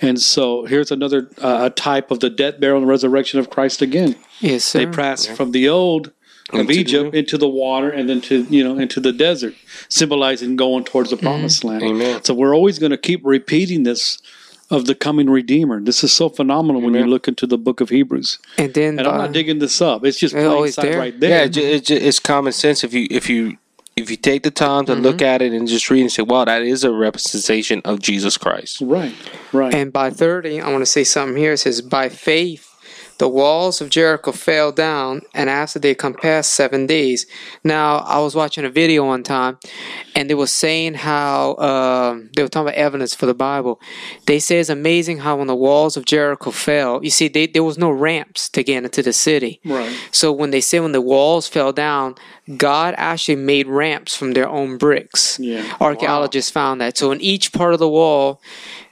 [SPEAKER 3] And so here's another uh, a type of the death, burial, and resurrection of Christ again.
[SPEAKER 4] Yes, sir.
[SPEAKER 3] They passed from the old of
[SPEAKER 2] Into the
[SPEAKER 3] Egypt into the water and then to you know into the desert, symbolizing going towards the promised land.
[SPEAKER 2] Amen.
[SPEAKER 3] So we're always going to keep repeating this of the coming Redeemer. This is so phenomenal when you look into the book of Hebrews.
[SPEAKER 4] and then
[SPEAKER 3] And I'm
[SPEAKER 4] uh,
[SPEAKER 3] not digging this up; it's just plain sight
[SPEAKER 4] there?
[SPEAKER 3] right
[SPEAKER 2] Yeah,
[SPEAKER 3] there.
[SPEAKER 2] it, ju- it, it's common sense if you if you if you take the time to
[SPEAKER 3] Mm-hmm.
[SPEAKER 2] look at it and just read and say, "Wow, that is a representation of Jesus Christ."
[SPEAKER 3] right, right.
[SPEAKER 4] And by 30, I want to say something here. It says, By faith, the walls of Jericho fell down, and after they compassed seven days. Now, I was watching a video one time, and they were saying how um, they were talking about evidence for the Bible. They say it's amazing how when the walls of Jericho fell, you see, they, there was no ramps to get into the city.
[SPEAKER 3] right.
[SPEAKER 4] So when they say when the walls fell down, God actually made ramps from their own bricks.
[SPEAKER 3] Yeah.
[SPEAKER 4] Archaeologists found that. So in each part of the wall,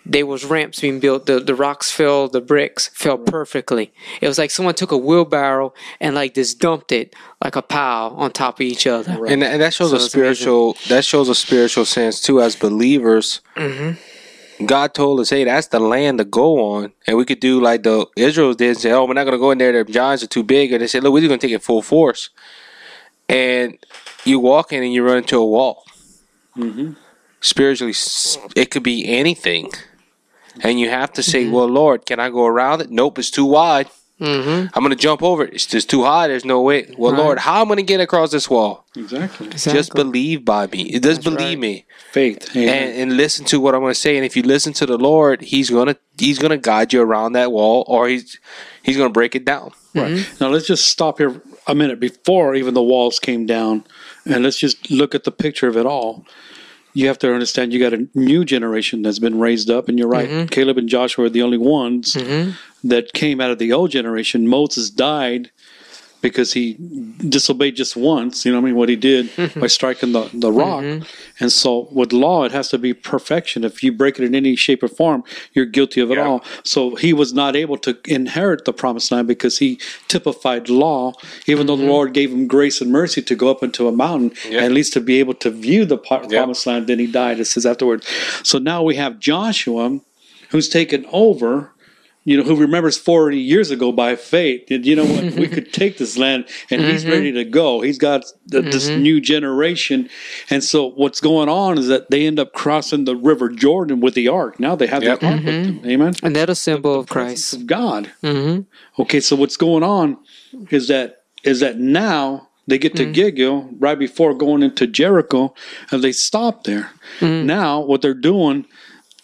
[SPEAKER 4] there was ramps being built. The the rocks fell, the bricks fell perfectly. It was like someone took a wheelbarrow and like just dumped it like a pile on top of each other.
[SPEAKER 2] and, and that shows
[SPEAKER 4] So
[SPEAKER 2] a
[SPEAKER 4] it's amazing.
[SPEAKER 2] spiritual that shows a spiritual sense too as believers. Mm-hmm. God told us hey that's the land to go on. And we could do like the israels did and say oh we're not going to go in there. The giants are too big. And they said look we're just going to take it full force. And you walk in and you run into a wall. Mm-hmm. Spiritually it could be anything and you have to say well lord can i go around it nope it's too wide
[SPEAKER 4] Mm-hmm.
[SPEAKER 2] i'm going to jump over it it's just too high there's no way well
[SPEAKER 4] Right.
[SPEAKER 2] lord how am i going to get across this wall
[SPEAKER 3] Exactly.
[SPEAKER 2] just believe by me. It does
[SPEAKER 4] That's
[SPEAKER 2] believe
[SPEAKER 4] right.
[SPEAKER 2] me,
[SPEAKER 3] Faith. Amen.
[SPEAKER 2] and, and listen to what I'm going to say. And if you listen to the Lord, He's gonna He's gonna guide you around that wall, or He's He's gonna break it down.
[SPEAKER 3] Right. Now let's just stop here a minute before even the walls came down, and let's just look at the picture of it all. You have to understand you got a new generation that's been raised up, and you're right. Mm-hmm. Caleb and Joshua are the only ones mm-hmm. that came out of the old generation. Moses died because he disobeyed just once. You know what I mean? What he did mm-hmm. by striking the, the rock. Mm-hmm. And so with law, it has to be perfection. If you break it in any shape or form, you're guilty of it
[SPEAKER 2] Yeah.
[SPEAKER 3] all. So he was not able to inherit the promised land because he typified law, even though the mm-hmm. Lord gave him grace and mercy to go up into a mountain,
[SPEAKER 2] Yeah.
[SPEAKER 3] at least to be able to view the par-
[SPEAKER 2] Yeah.
[SPEAKER 3] promised land. Then he died, it says afterwards. So now we have Joshua who's taken over you know, who remembers 40 years ago by faith, and you know what, we [laughs] could take this land and he's mm-hmm. ready to go. He's got th- this mm-hmm. new generation. And so what's going on is that they end up crossing the river Jordan with the ark. Now they have
[SPEAKER 2] Yep.
[SPEAKER 3] the ark with mm-hmm. them. Amen.
[SPEAKER 4] And that a symbol of Christ.
[SPEAKER 3] Of God.
[SPEAKER 4] Mm-hmm.
[SPEAKER 3] Okay, so what's going on is that is that now they get to mm. Gilgal right before going into Jericho, and they stop there. Mm. Now what they're doing,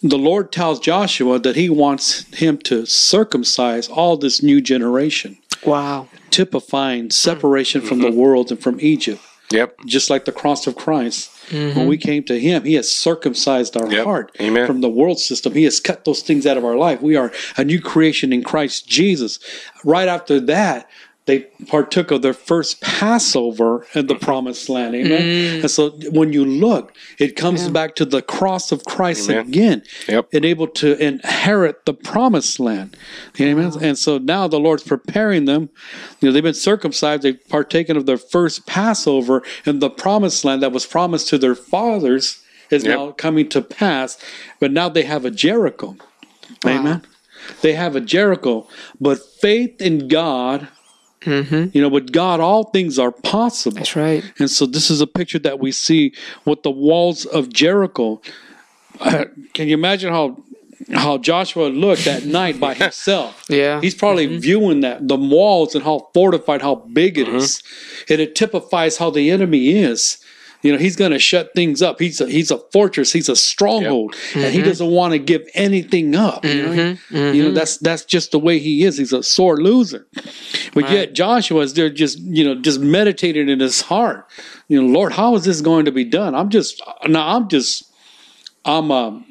[SPEAKER 3] the Lord tells Joshua that He wants him to circumcise all this new generation,
[SPEAKER 4] Wow.
[SPEAKER 3] typifying separation from the mm-hmm. world and from Egypt,
[SPEAKER 2] Yep.
[SPEAKER 3] just like the cross of Christ. When mm-hmm. we came to Him, He has circumcised our
[SPEAKER 2] Yep.
[SPEAKER 3] heart
[SPEAKER 2] Amen.
[SPEAKER 3] from the world system. He has cut those things out of our life. We are a new creation in Christ Jesus. Right after that, they partook of their first Passover in the promised land. Amen. Mm. And so when you look, it comes back to the cross of Christ
[SPEAKER 2] Amen.
[SPEAKER 3] again.
[SPEAKER 2] Yep.
[SPEAKER 3] And able to inherit the promised land. Amen. And so now the Lord's preparing them. You know, they've been circumcised, they've partaken of their first Passover in the promised land that was promised to their fathers is
[SPEAKER 2] Yep.
[SPEAKER 3] now coming to pass. But now they have a Jericho. Amen. They have a Jericho. But faith in God, Mm-hmm. you know, with God, all things are possible.
[SPEAKER 4] That's right.
[SPEAKER 3] And so this is a picture that we see with the walls of Jericho. Uh, can you imagine how how Joshua looked at night by [laughs] himself?
[SPEAKER 4] Yeah.
[SPEAKER 3] He's probably mm-hmm. viewing that the walls and how fortified, how big it mm-hmm. is, and it typifies how the enemy is. You know, he's going to shut things up. He's a, he's a fortress. He's a stronghold, and he mm-hmm. doesn't want to give anything up. You know, mm-hmm. you know mm-hmm. that's that's just the way he is. He's a sore loser. But yet Joshua is there, just you know, just meditating in his heart. You know, Lord, how is this going to be done? I'm just now. I'm just. I'm. Um,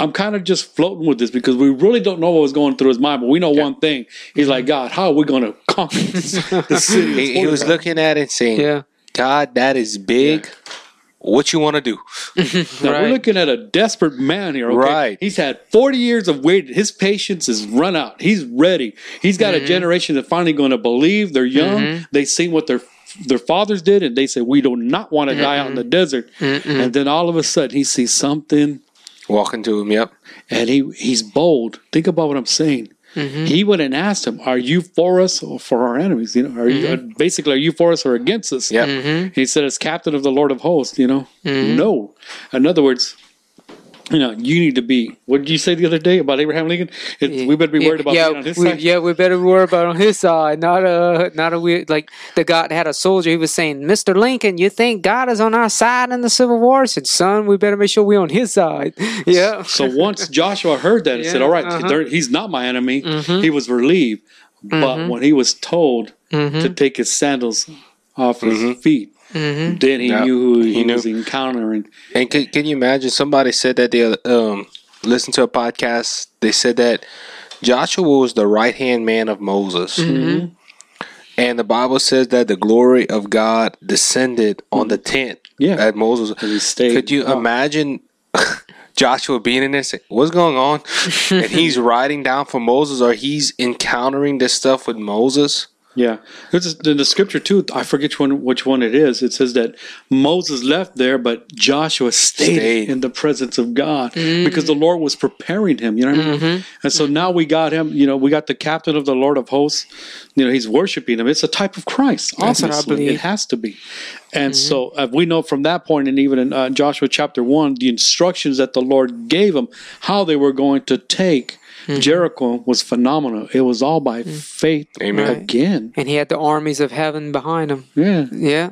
[SPEAKER 3] I'm kind of just floating with this because we really don't know what was going through his mind, but we know one thing. He's like, God, how are we going to conquer this, [laughs] this city?
[SPEAKER 2] He, he was looking at it and saying,
[SPEAKER 4] Yeah.
[SPEAKER 2] God, that is big. What you want to do? [laughs]
[SPEAKER 3] Now,
[SPEAKER 4] Right.
[SPEAKER 3] we're looking at a desperate man here. Okay?
[SPEAKER 2] Right.
[SPEAKER 3] He's had 40 years of waiting. His patience is run out. He's ready. He's got
[SPEAKER 4] Mm-hmm.
[SPEAKER 3] a generation that finally going to believe. They're young. They seen what their their fathers did, and they said, "We do not want to die out in the desert." And then all of a sudden, he sees something,
[SPEAKER 2] Walking to him. Yep.
[SPEAKER 3] and he he's bold. Think about what I'm saying.
[SPEAKER 4] Mm-hmm.
[SPEAKER 3] He went and asked him, "Are you for us or for our enemies? You know, are you
[SPEAKER 4] Mm-hmm.
[SPEAKER 3] basically are you for us or against us?"
[SPEAKER 2] Yep.
[SPEAKER 3] He said, as captain of the Lord of hosts, you know,
[SPEAKER 4] Mm-hmm.
[SPEAKER 3] no. In other words, you know, you need to be. What did you say the other day about Abraham Lincoln? It, we better be worried about
[SPEAKER 4] yeah,
[SPEAKER 3] being on his
[SPEAKER 4] we,
[SPEAKER 3] side.
[SPEAKER 4] yeah, we better be worried about on his side, not a not a weird like the God had a soldier. He was saying, "Mr. Lincoln, you think God is on our side in the Civil War?" I said, "Son, we better make sure we're on his side." [laughs] Yeah,
[SPEAKER 3] So once Joshua heard that, he said, "All right,
[SPEAKER 4] uh-huh.
[SPEAKER 3] he's not my enemy."
[SPEAKER 4] Mm-hmm.
[SPEAKER 3] He was relieved. But when he was told to take his sandals off his feet,
[SPEAKER 4] Mm-hmm.
[SPEAKER 3] then he
[SPEAKER 2] Yeah,
[SPEAKER 3] knew who he,
[SPEAKER 2] he knew.
[SPEAKER 3] was encountering.
[SPEAKER 2] And can, can you imagine somebody said that they um listened to a podcast? They said that Joshua was the right hand man of Moses,
[SPEAKER 4] Mm-hmm.
[SPEAKER 2] and the Bible says that the glory of God descended on the tent
[SPEAKER 3] Yeah.
[SPEAKER 2] at Moses.
[SPEAKER 3] he stayed.
[SPEAKER 2] Could you
[SPEAKER 3] Oh.
[SPEAKER 2] imagine [laughs] Joshua being in this? What's going on? [laughs] and he's writing down for Moses, or he's encountering this stuff with Moses.
[SPEAKER 3] Yeah, this is in the scripture too. I forget which one which one it is. It says that Moses left there, but Joshua stayed,
[SPEAKER 2] Stayed.
[SPEAKER 3] in the presence of God because the Lord was preparing him. You know what I mean? And so now we got him. You know, we got the captain of the Lord of hosts. You know, he's worshiping him. It's a type of Christ.
[SPEAKER 4] That's what I believe.
[SPEAKER 3] it has to be. And so uh, we know from that point, and even in uh, Joshua chapter one, the instructions that the Lord gave him, how they were going to take. Jericho was phenomenal. It was all by faith
[SPEAKER 2] Amen.
[SPEAKER 3] Again.
[SPEAKER 4] And he had the armies of heaven behind him.
[SPEAKER 3] Yeah.
[SPEAKER 4] Yeah,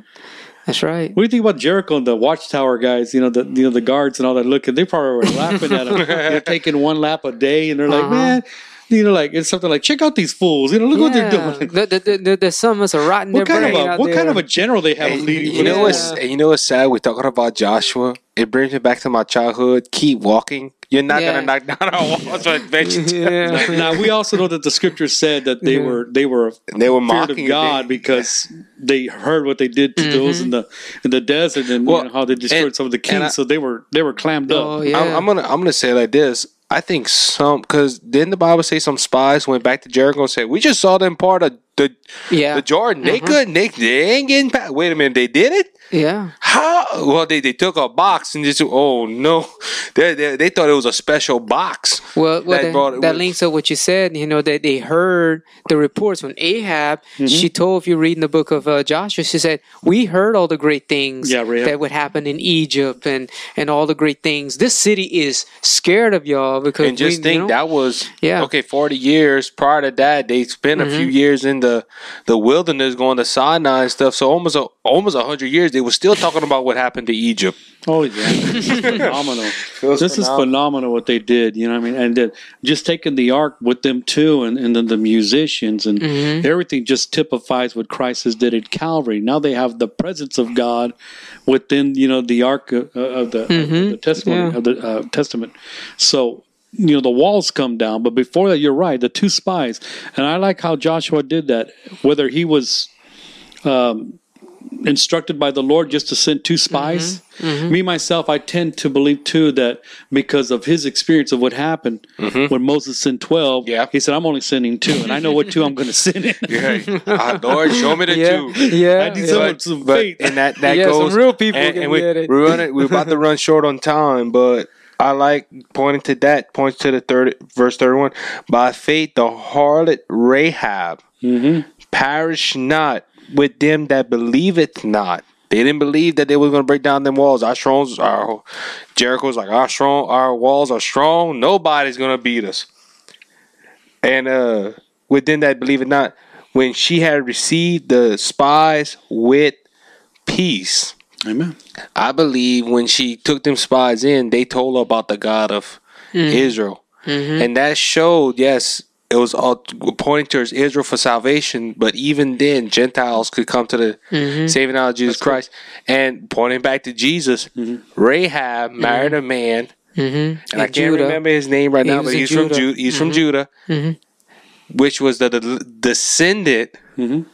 [SPEAKER 4] that's right.
[SPEAKER 3] What do you think about Jericho and the watchtower guys? You know, the you know the guards and all that. Looking, they probably were laughing at him. [laughs] They're taking one lap a day, and they're like,
[SPEAKER 4] Uh-huh.
[SPEAKER 3] man, you know, like it's something like, check out these fools. You know, look what they're doing.
[SPEAKER 4] The, the, the, the, the sun must have rotten
[SPEAKER 3] What
[SPEAKER 4] their
[SPEAKER 3] kind of a
[SPEAKER 4] out
[SPEAKER 3] what
[SPEAKER 4] there.
[SPEAKER 3] kind of a general they have
[SPEAKER 2] And
[SPEAKER 3] leading?
[SPEAKER 2] you know
[SPEAKER 3] for
[SPEAKER 2] what's
[SPEAKER 3] them?
[SPEAKER 2] you know what's sad? We're talking about Joshua. It brings me back to my childhood. Keep walking. You're not
[SPEAKER 4] Yeah.
[SPEAKER 2] gonna knock down our walls or adventure.
[SPEAKER 4] yeah.
[SPEAKER 3] now we also know that the scriptures said that they were they were
[SPEAKER 2] They were
[SPEAKER 3] feared
[SPEAKER 2] mocking
[SPEAKER 3] of God
[SPEAKER 2] it.
[SPEAKER 3] because they heard what they did to those mm-hmm. in the in the desert and
[SPEAKER 2] Well,
[SPEAKER 3] you know, how they destroyed
[SPEAKER 2] and-
[SPEAKER 3] some of the kings.
[SPEAKER 2] I-
[SPEAKER 3] so they were they were clammed up.
[SPEAKER 4] Oh yeah.
[SPEAKER 2] I'm, I'm gonna I'm gonna say it like this. I think some because didn't the Bible say some spies went back to Jericho and said we just saw them part of the
[SPEAKER 4] yeah.
[SPEAKER 2] the Jordan. They mm-hmm. couldn't. They, they ain't getting back. Wait a minute. They did it.
[SPEAKER 4] yeah.
[SPEAKER 2] How? Well, they, they took a box and just oh no, [laughs] they, they they thought it was a special box.
[SPEAKER 4] Well, well
[SPEAKER 2] That brought
[SPEAKER 4] that links up what you said. You know that they heard the reports when Ahab. Mm-hmm. She told, if you read in the book of uh, Joshua, she said, "We heard all the great things
[SPEAKER 3] Yeah, Rahab.
[SPEAKER 4] that would happen in Egypt and and all the great things. This city is scared of y'all because
[SPEAKER 2] And just
[SPEAKER 4] we,
[SPEAKER 2] think
[SPEAKER 4] you know,
[SPEAKER 2] that was
[SPEAKER 4] Yeah.
[SPEAKER 2] okay. Forty years prior to that, they spent a mm-hmm. few years in the the wilderness going to Sinai and stuff. So almost a, almost a hundred years, they were still talking about what happened to Egypt.
[SPEAKER 3] Oh yeah, this is [laughs] phenomenal.
[SPEAKER 2] was
[SPEAKER 3] this is
[SPEAKER 2] phenomenal.
[SPEAKER 3] phenomenal what they did. You know, what I mean, and then just taking the ark with them too, and and then the musicians and mm-hmm. everything just typifies what Christ has did at Calvary. Now they have the presence of God within you know the ark of, of, the, of the mm-hmm. testimony
[SPEAKER 4] Yeah.
[SPEAKER 3] of the uh, testament. So. You know the walls come down, but before that, you're right. The two spies, and I like how Joshua did that. Whether he was instructed by the Lord just to send two spies.
[SPEAKER 4] Mm-hmm.
[SPEAKER 3] Me myself, I tend to believe too that because of his experience of what happened when Moses sent twelve,
[SPEAKER 2] Yeah.
[SPEAKER 3] he said, "I'm only sending two, and I know what two I'm going to send in." [laughs]
[SPEAKER 2] Yeah, Ah, Lord, show me the
[SPEAKER 4] yeah,
[SPEAKER 2] two.
[SPEAKER 4] yeah,
[SPEAKER 3] I need
[SPEAKER 4] yeah.
[SPEAKER 3] some-
[SPEAKER 2] but,
[SPEAKER 3] some
[SPEAKER 2] but-
[SPEAKER 3] faith.
[SPEAKER 2] and that that
[SPEAKER 4] Yeah, some
[SPEAKER 2] goes.
[SPEAKER 4] real people
[SPEAKER 2] and, and we,
[SPEAKER 4] get it.
[SPEAKER 2] We're running. We're about to run short on time, but I like pointing to that. Points to the third verse thirty-one. By faith, the harlot Rahab perish not with them that believeth not. They didn't believe that they were going to break down them walls. Our strong, our Jericho's like our strong, our walls are strong. Nobody's going to beat us. And uh, within that, believe it not, when she had received the spies with peace,
[SPEAKER 3] Amen.
[SPEAKER 2] I believe when she took them spies in, they told her about the God of Israel, and that showed yes. It was all pointing towards Israel for salvation, but even then, Gentiles could come to the saving knowledge of Jesus Christ. And pointing back to Jesus, mm-hmm. Rahab married a man,
[SPEAKER 4] Mm-hmm.
[SPEAKER 2] and I can't remember his name right
[SPEAKER 4] He
[SPEAKER 2] now, but
[SPEAKER 4] in
[SPEAKER 2] he's from
[SPEAKER 4] Judah.
[SPEAKER 2] Ju- he's from Judah, which was the, the descendant mm-hmm.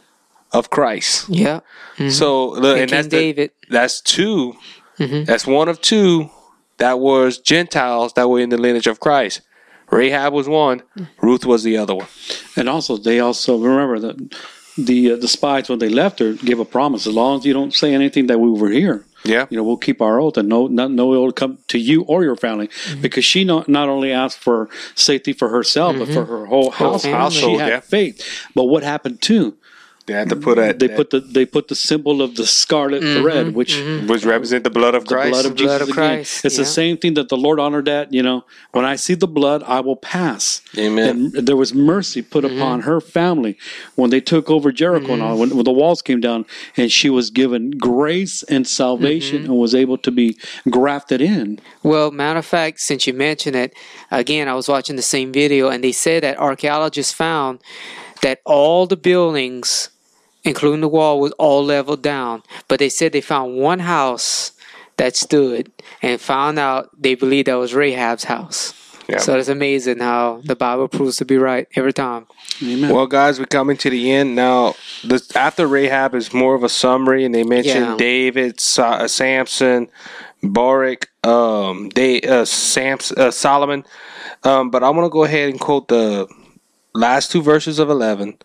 [SPEAKER 2] Of Christ.
[SPEAKER 4] Yeah. Mm-hmm.
[SPEAKER 2] So look,
[SPEAKER 4] And
[SPEAKER 2] and,
[SPEAKER 4] King
[SPEAKER 2] that's the-
[SPEAKER 4] David.
[SPEAKER 2] that's 2 mm-hmm. That's one of two that was Gentiles that were in the lineage of Christ. Rahab was one. Mm. Ruth was the other one.
[SPEAKER 3] And also, they also remember that the uh, the spies when they left her gave a promise: as long as you don't say anything that we were here,
[SPEAKER 2] Yeah.
[SPEAKER 3] you know, we'll keep our oath and no, not, no ill will come to you or your family. Mm-hmm. Because she not, not only asked for safety for herself, but for her whole house.
[SPEAKER 4] family.
[SPEAKER 3] She had
[SPEAKER 2] yeah.
[SPEAKER 3] faith. But what happened too?
[SPEAKER 2] They had to put a
[SPEAKER 3] They put the they put the symbol of the scarlet thread, which
[SPEAKER 2] which represent the blood of
[SPEAKER 3] the
[SPEAKER 2] Christ.
[SPEAKER 3] blood of
[SPEAKER 4] The blood of. Christ,
[SPEAKER 3] It's the same thing that the Lord honored that, you know, when I see the blood, I will pass.
[SPEAKER 2] Amen.
[SPEAKER 3] And there was mercy put
[SPEAKER 4] Mm-hmm.
[SPEAKER 3] upon her family when they took over Jericho and all, when, when the walls came down, and she was given grace and salvation
[SPEAKER 4] Mm-hmm.
[SPEAKER 3] and was able to be grafted in.
[SPEAKER 4] Well, matter of fact, since you mentioned it, again, I was watching the same video, and they said that archaeologists found that all the buildings, including the wall, was all leveled down. But they said they found one house that stood, and found out they believed that was Rahab's house.
[SPEAKER 2] Yeah.
[SPEAKER 4] So it's amazing how the Bible proves to be right every time.
[SPEAKER 3] Amen.
[SPEAKER 2] Well, guys, we're coming to the end now. This after Rahab is more of a summary, and they mentioned
[SPEAKER 4] Yeah.
[SPEAKER 2] David, Sa- uh, Samson, Barak, um, they, uh, Samson, uh, Solomon. Um, but I'm gonna go ahead and quote the last two verses of 11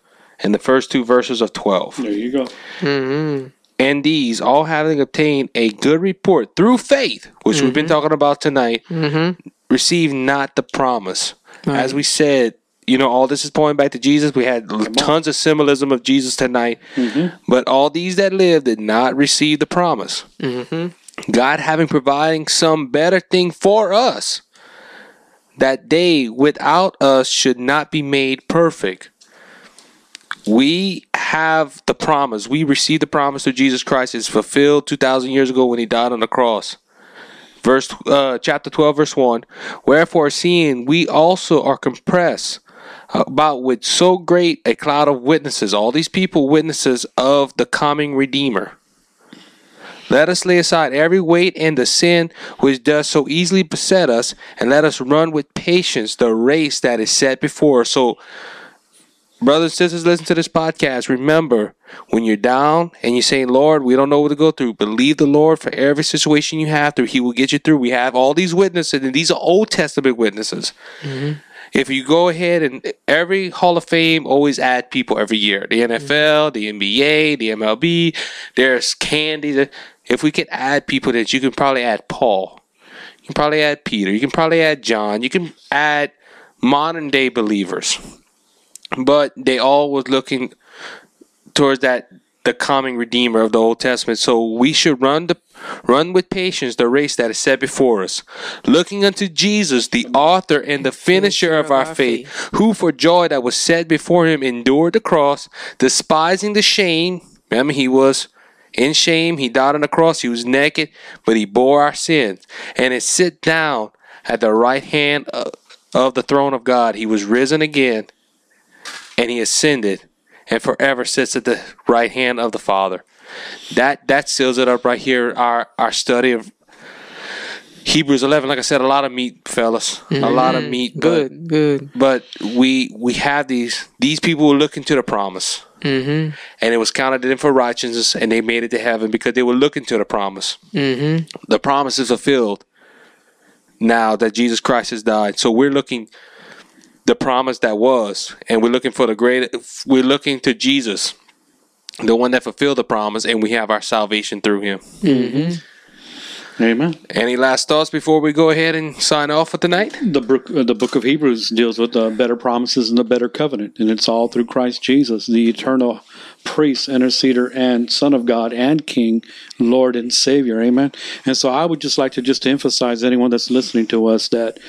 [SPEAKER 2] and the first two verses of 12.
[SPEAKER 3] there you go.
[SPEAKER 4] hmm
[SPEAKER 2] And these, all having obtained a good report through faith, which we've been talking about tonight,
[SPEAKER 4] hmm
[SPEAKER 2] receive not the promise.
[SPEAKER 4] Right.
[SPEAKER 2] As we said, you know, all this is pointing back to Jesus. We had tons of symbolism of Jesus tonight, but all these that live did not receive the promise.
[SPEAKER 4] hmm
[SPEAKER 2] God having providing some better thing for us, that they without us should not be made perfect. We have the promise. We receive the promise through Jesus Christ. It's fulfilled two thousand years ago when He died on the cross. Verse uh, chapter twelve, verse one. Wherefore, seeing we also are compressed about with so great a cloud of witnesses, all these people witnesses of the coming Redeemer. Let us lay aside every weight and the sin which does so easily beset us, and let us run with patience the race that is set before us. So, brothers and sisters, listen to this podcast. Remember, when you're down and you're saying, Lord, we don't know what to go through, believe the Lord for every situation you have through. He will get you through. We have all these witnesses, and these are Old Testament witnesses. Mm-hmm. If you go ahead and every Hall of Fame always add people every year. The mm-hmm. NFL, the NBA, the MLB, there's candy. If we could add people that you can probably add Paul. You can probably add Peter. You can probably add John. You can add modern day believers. But they all was looking towards that the coming redeemer of the Old Testament. So we should run the run with patience the race that is set before us, looking unto Jesus, the author and the finisher of our faith, who for joy that was set before him endured the cross, despising the shame. Remember, he was in shame. He died on the cross. He was naked, but he bore our sins, and is sit down at the right hand of, of the throne of God. He was risen again, and he ascended and forever sits at the right hand of the Father. That that seals it up right here. Our our study of Hebrews eleven. Like I said, a lot of meat, fellas. A lot of meat. but-
[SPEAKER 4] Good, good.
[SPEAKER 2] But, we we have these these people were looking to the promise,
[SPEAKER 4] hmm
[SPEAKER 2] and it was counted to them for righteousness, and they made it to heaven because they were looking to the promise.
[SPEAKER 4] hmm
[SPEAKER 2] The promise is fulfilled now that Jesus Christ has died. So we're looking the promise that was, and we're looking for the great. We're looking to Jesus, the one that fulfilled the promise, and we have our salvation through Him.
[SPEAKER 4] hmm
[SPEAKER 3] Amen.
[SPEAKER 2] Any last thoughts before we go ahead and sign off for tonight?
[SPEAKER 3] The book, uh, the book of Hebrews deals with the better promises and the better covenant, and it's all through Christ Jesus, the eternal priest, interceder, and Son of God, and King, Lord, and Savior. Amen. And so, I would just like to just emphasize anyone that's listening to us that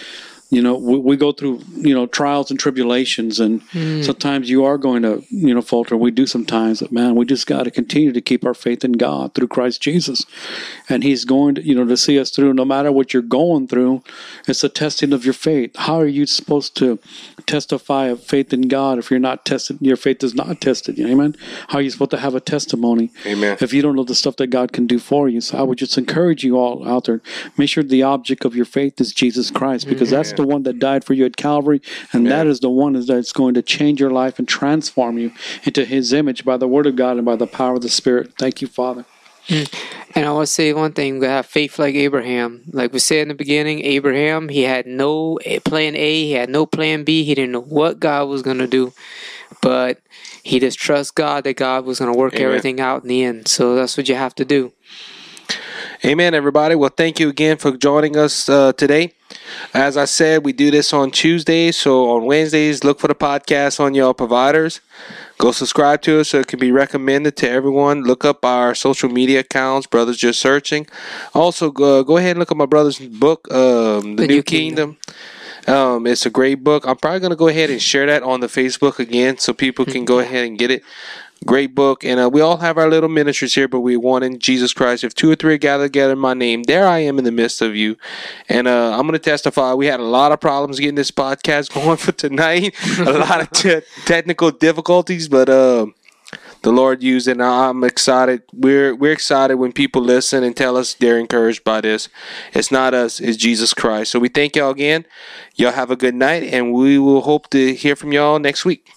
[SPEAKER 3] you know we, we go through you know trials and tribulations and hmm. sometimes you are going to you know falter. We do sometimes but man we just got to continue to keep our faith in god through christ jesus. And he's going to you know to see us through. No matter what you're going through it's a testing of your faith. How are you supposed to testify of faith in god if you're not tested your faith is not tested? You know, amen? How are you supposed to have a testimony
[SPEAKER 2] Amen.
[SPEAKER 3] if you don't know the stuff that god can do for you? So i would just encourage you all out there make sure the object of your faith is jesus christ because that's the one that died for you at calvary and that is the one that's going to change your life and transform you into his image by the word of god and by the power of the spirit thank you father
[SPEAKER 4] And I want to say one thing: we have faith like Abraham. Like we said in the beginning, Abraham he had no plan A, he had no plan B. He didn't know what God was going to do, but he just trust God that God was going to work
[SPEAKER 2] Amen.
[SPEAKER 4] everything out in the end. So that's what you have to do.
[SPEAKER 2] Amen, everybody. Well, thank you again for joining us uh, today. As I said, we do this on Tuesdays. So on Wednesdays, look for the podcast on your providers. Go subscribe to us so it can be recommended to everyone. Look up our social media accounts, Brothers Just Searching. Also, go, go ahead and look at my brother's book, um, The, New, Kingdom. Um, it's a great book. I'm probably going to go ahead and share that on the Facebook again so people can go [laughs] ahead and get it. Great book. And uh, we all have our little ministries here, but we want in Jesus Christ. If two or three are gathered together in my name, there I am in the midst of you. And uh, I'm going to testify. We had a lot of problems getting this podcast [laughs] going for tonight, a lot of te- technical difficulties, but uh, the Lord used, and I'm excited. We're we're excited when people listen and tell us they're encouraged by this. It's not us, it's Jesus Christ. So we thank y'all again. Y'all have a good night, and we will hope to hear from y'all next week.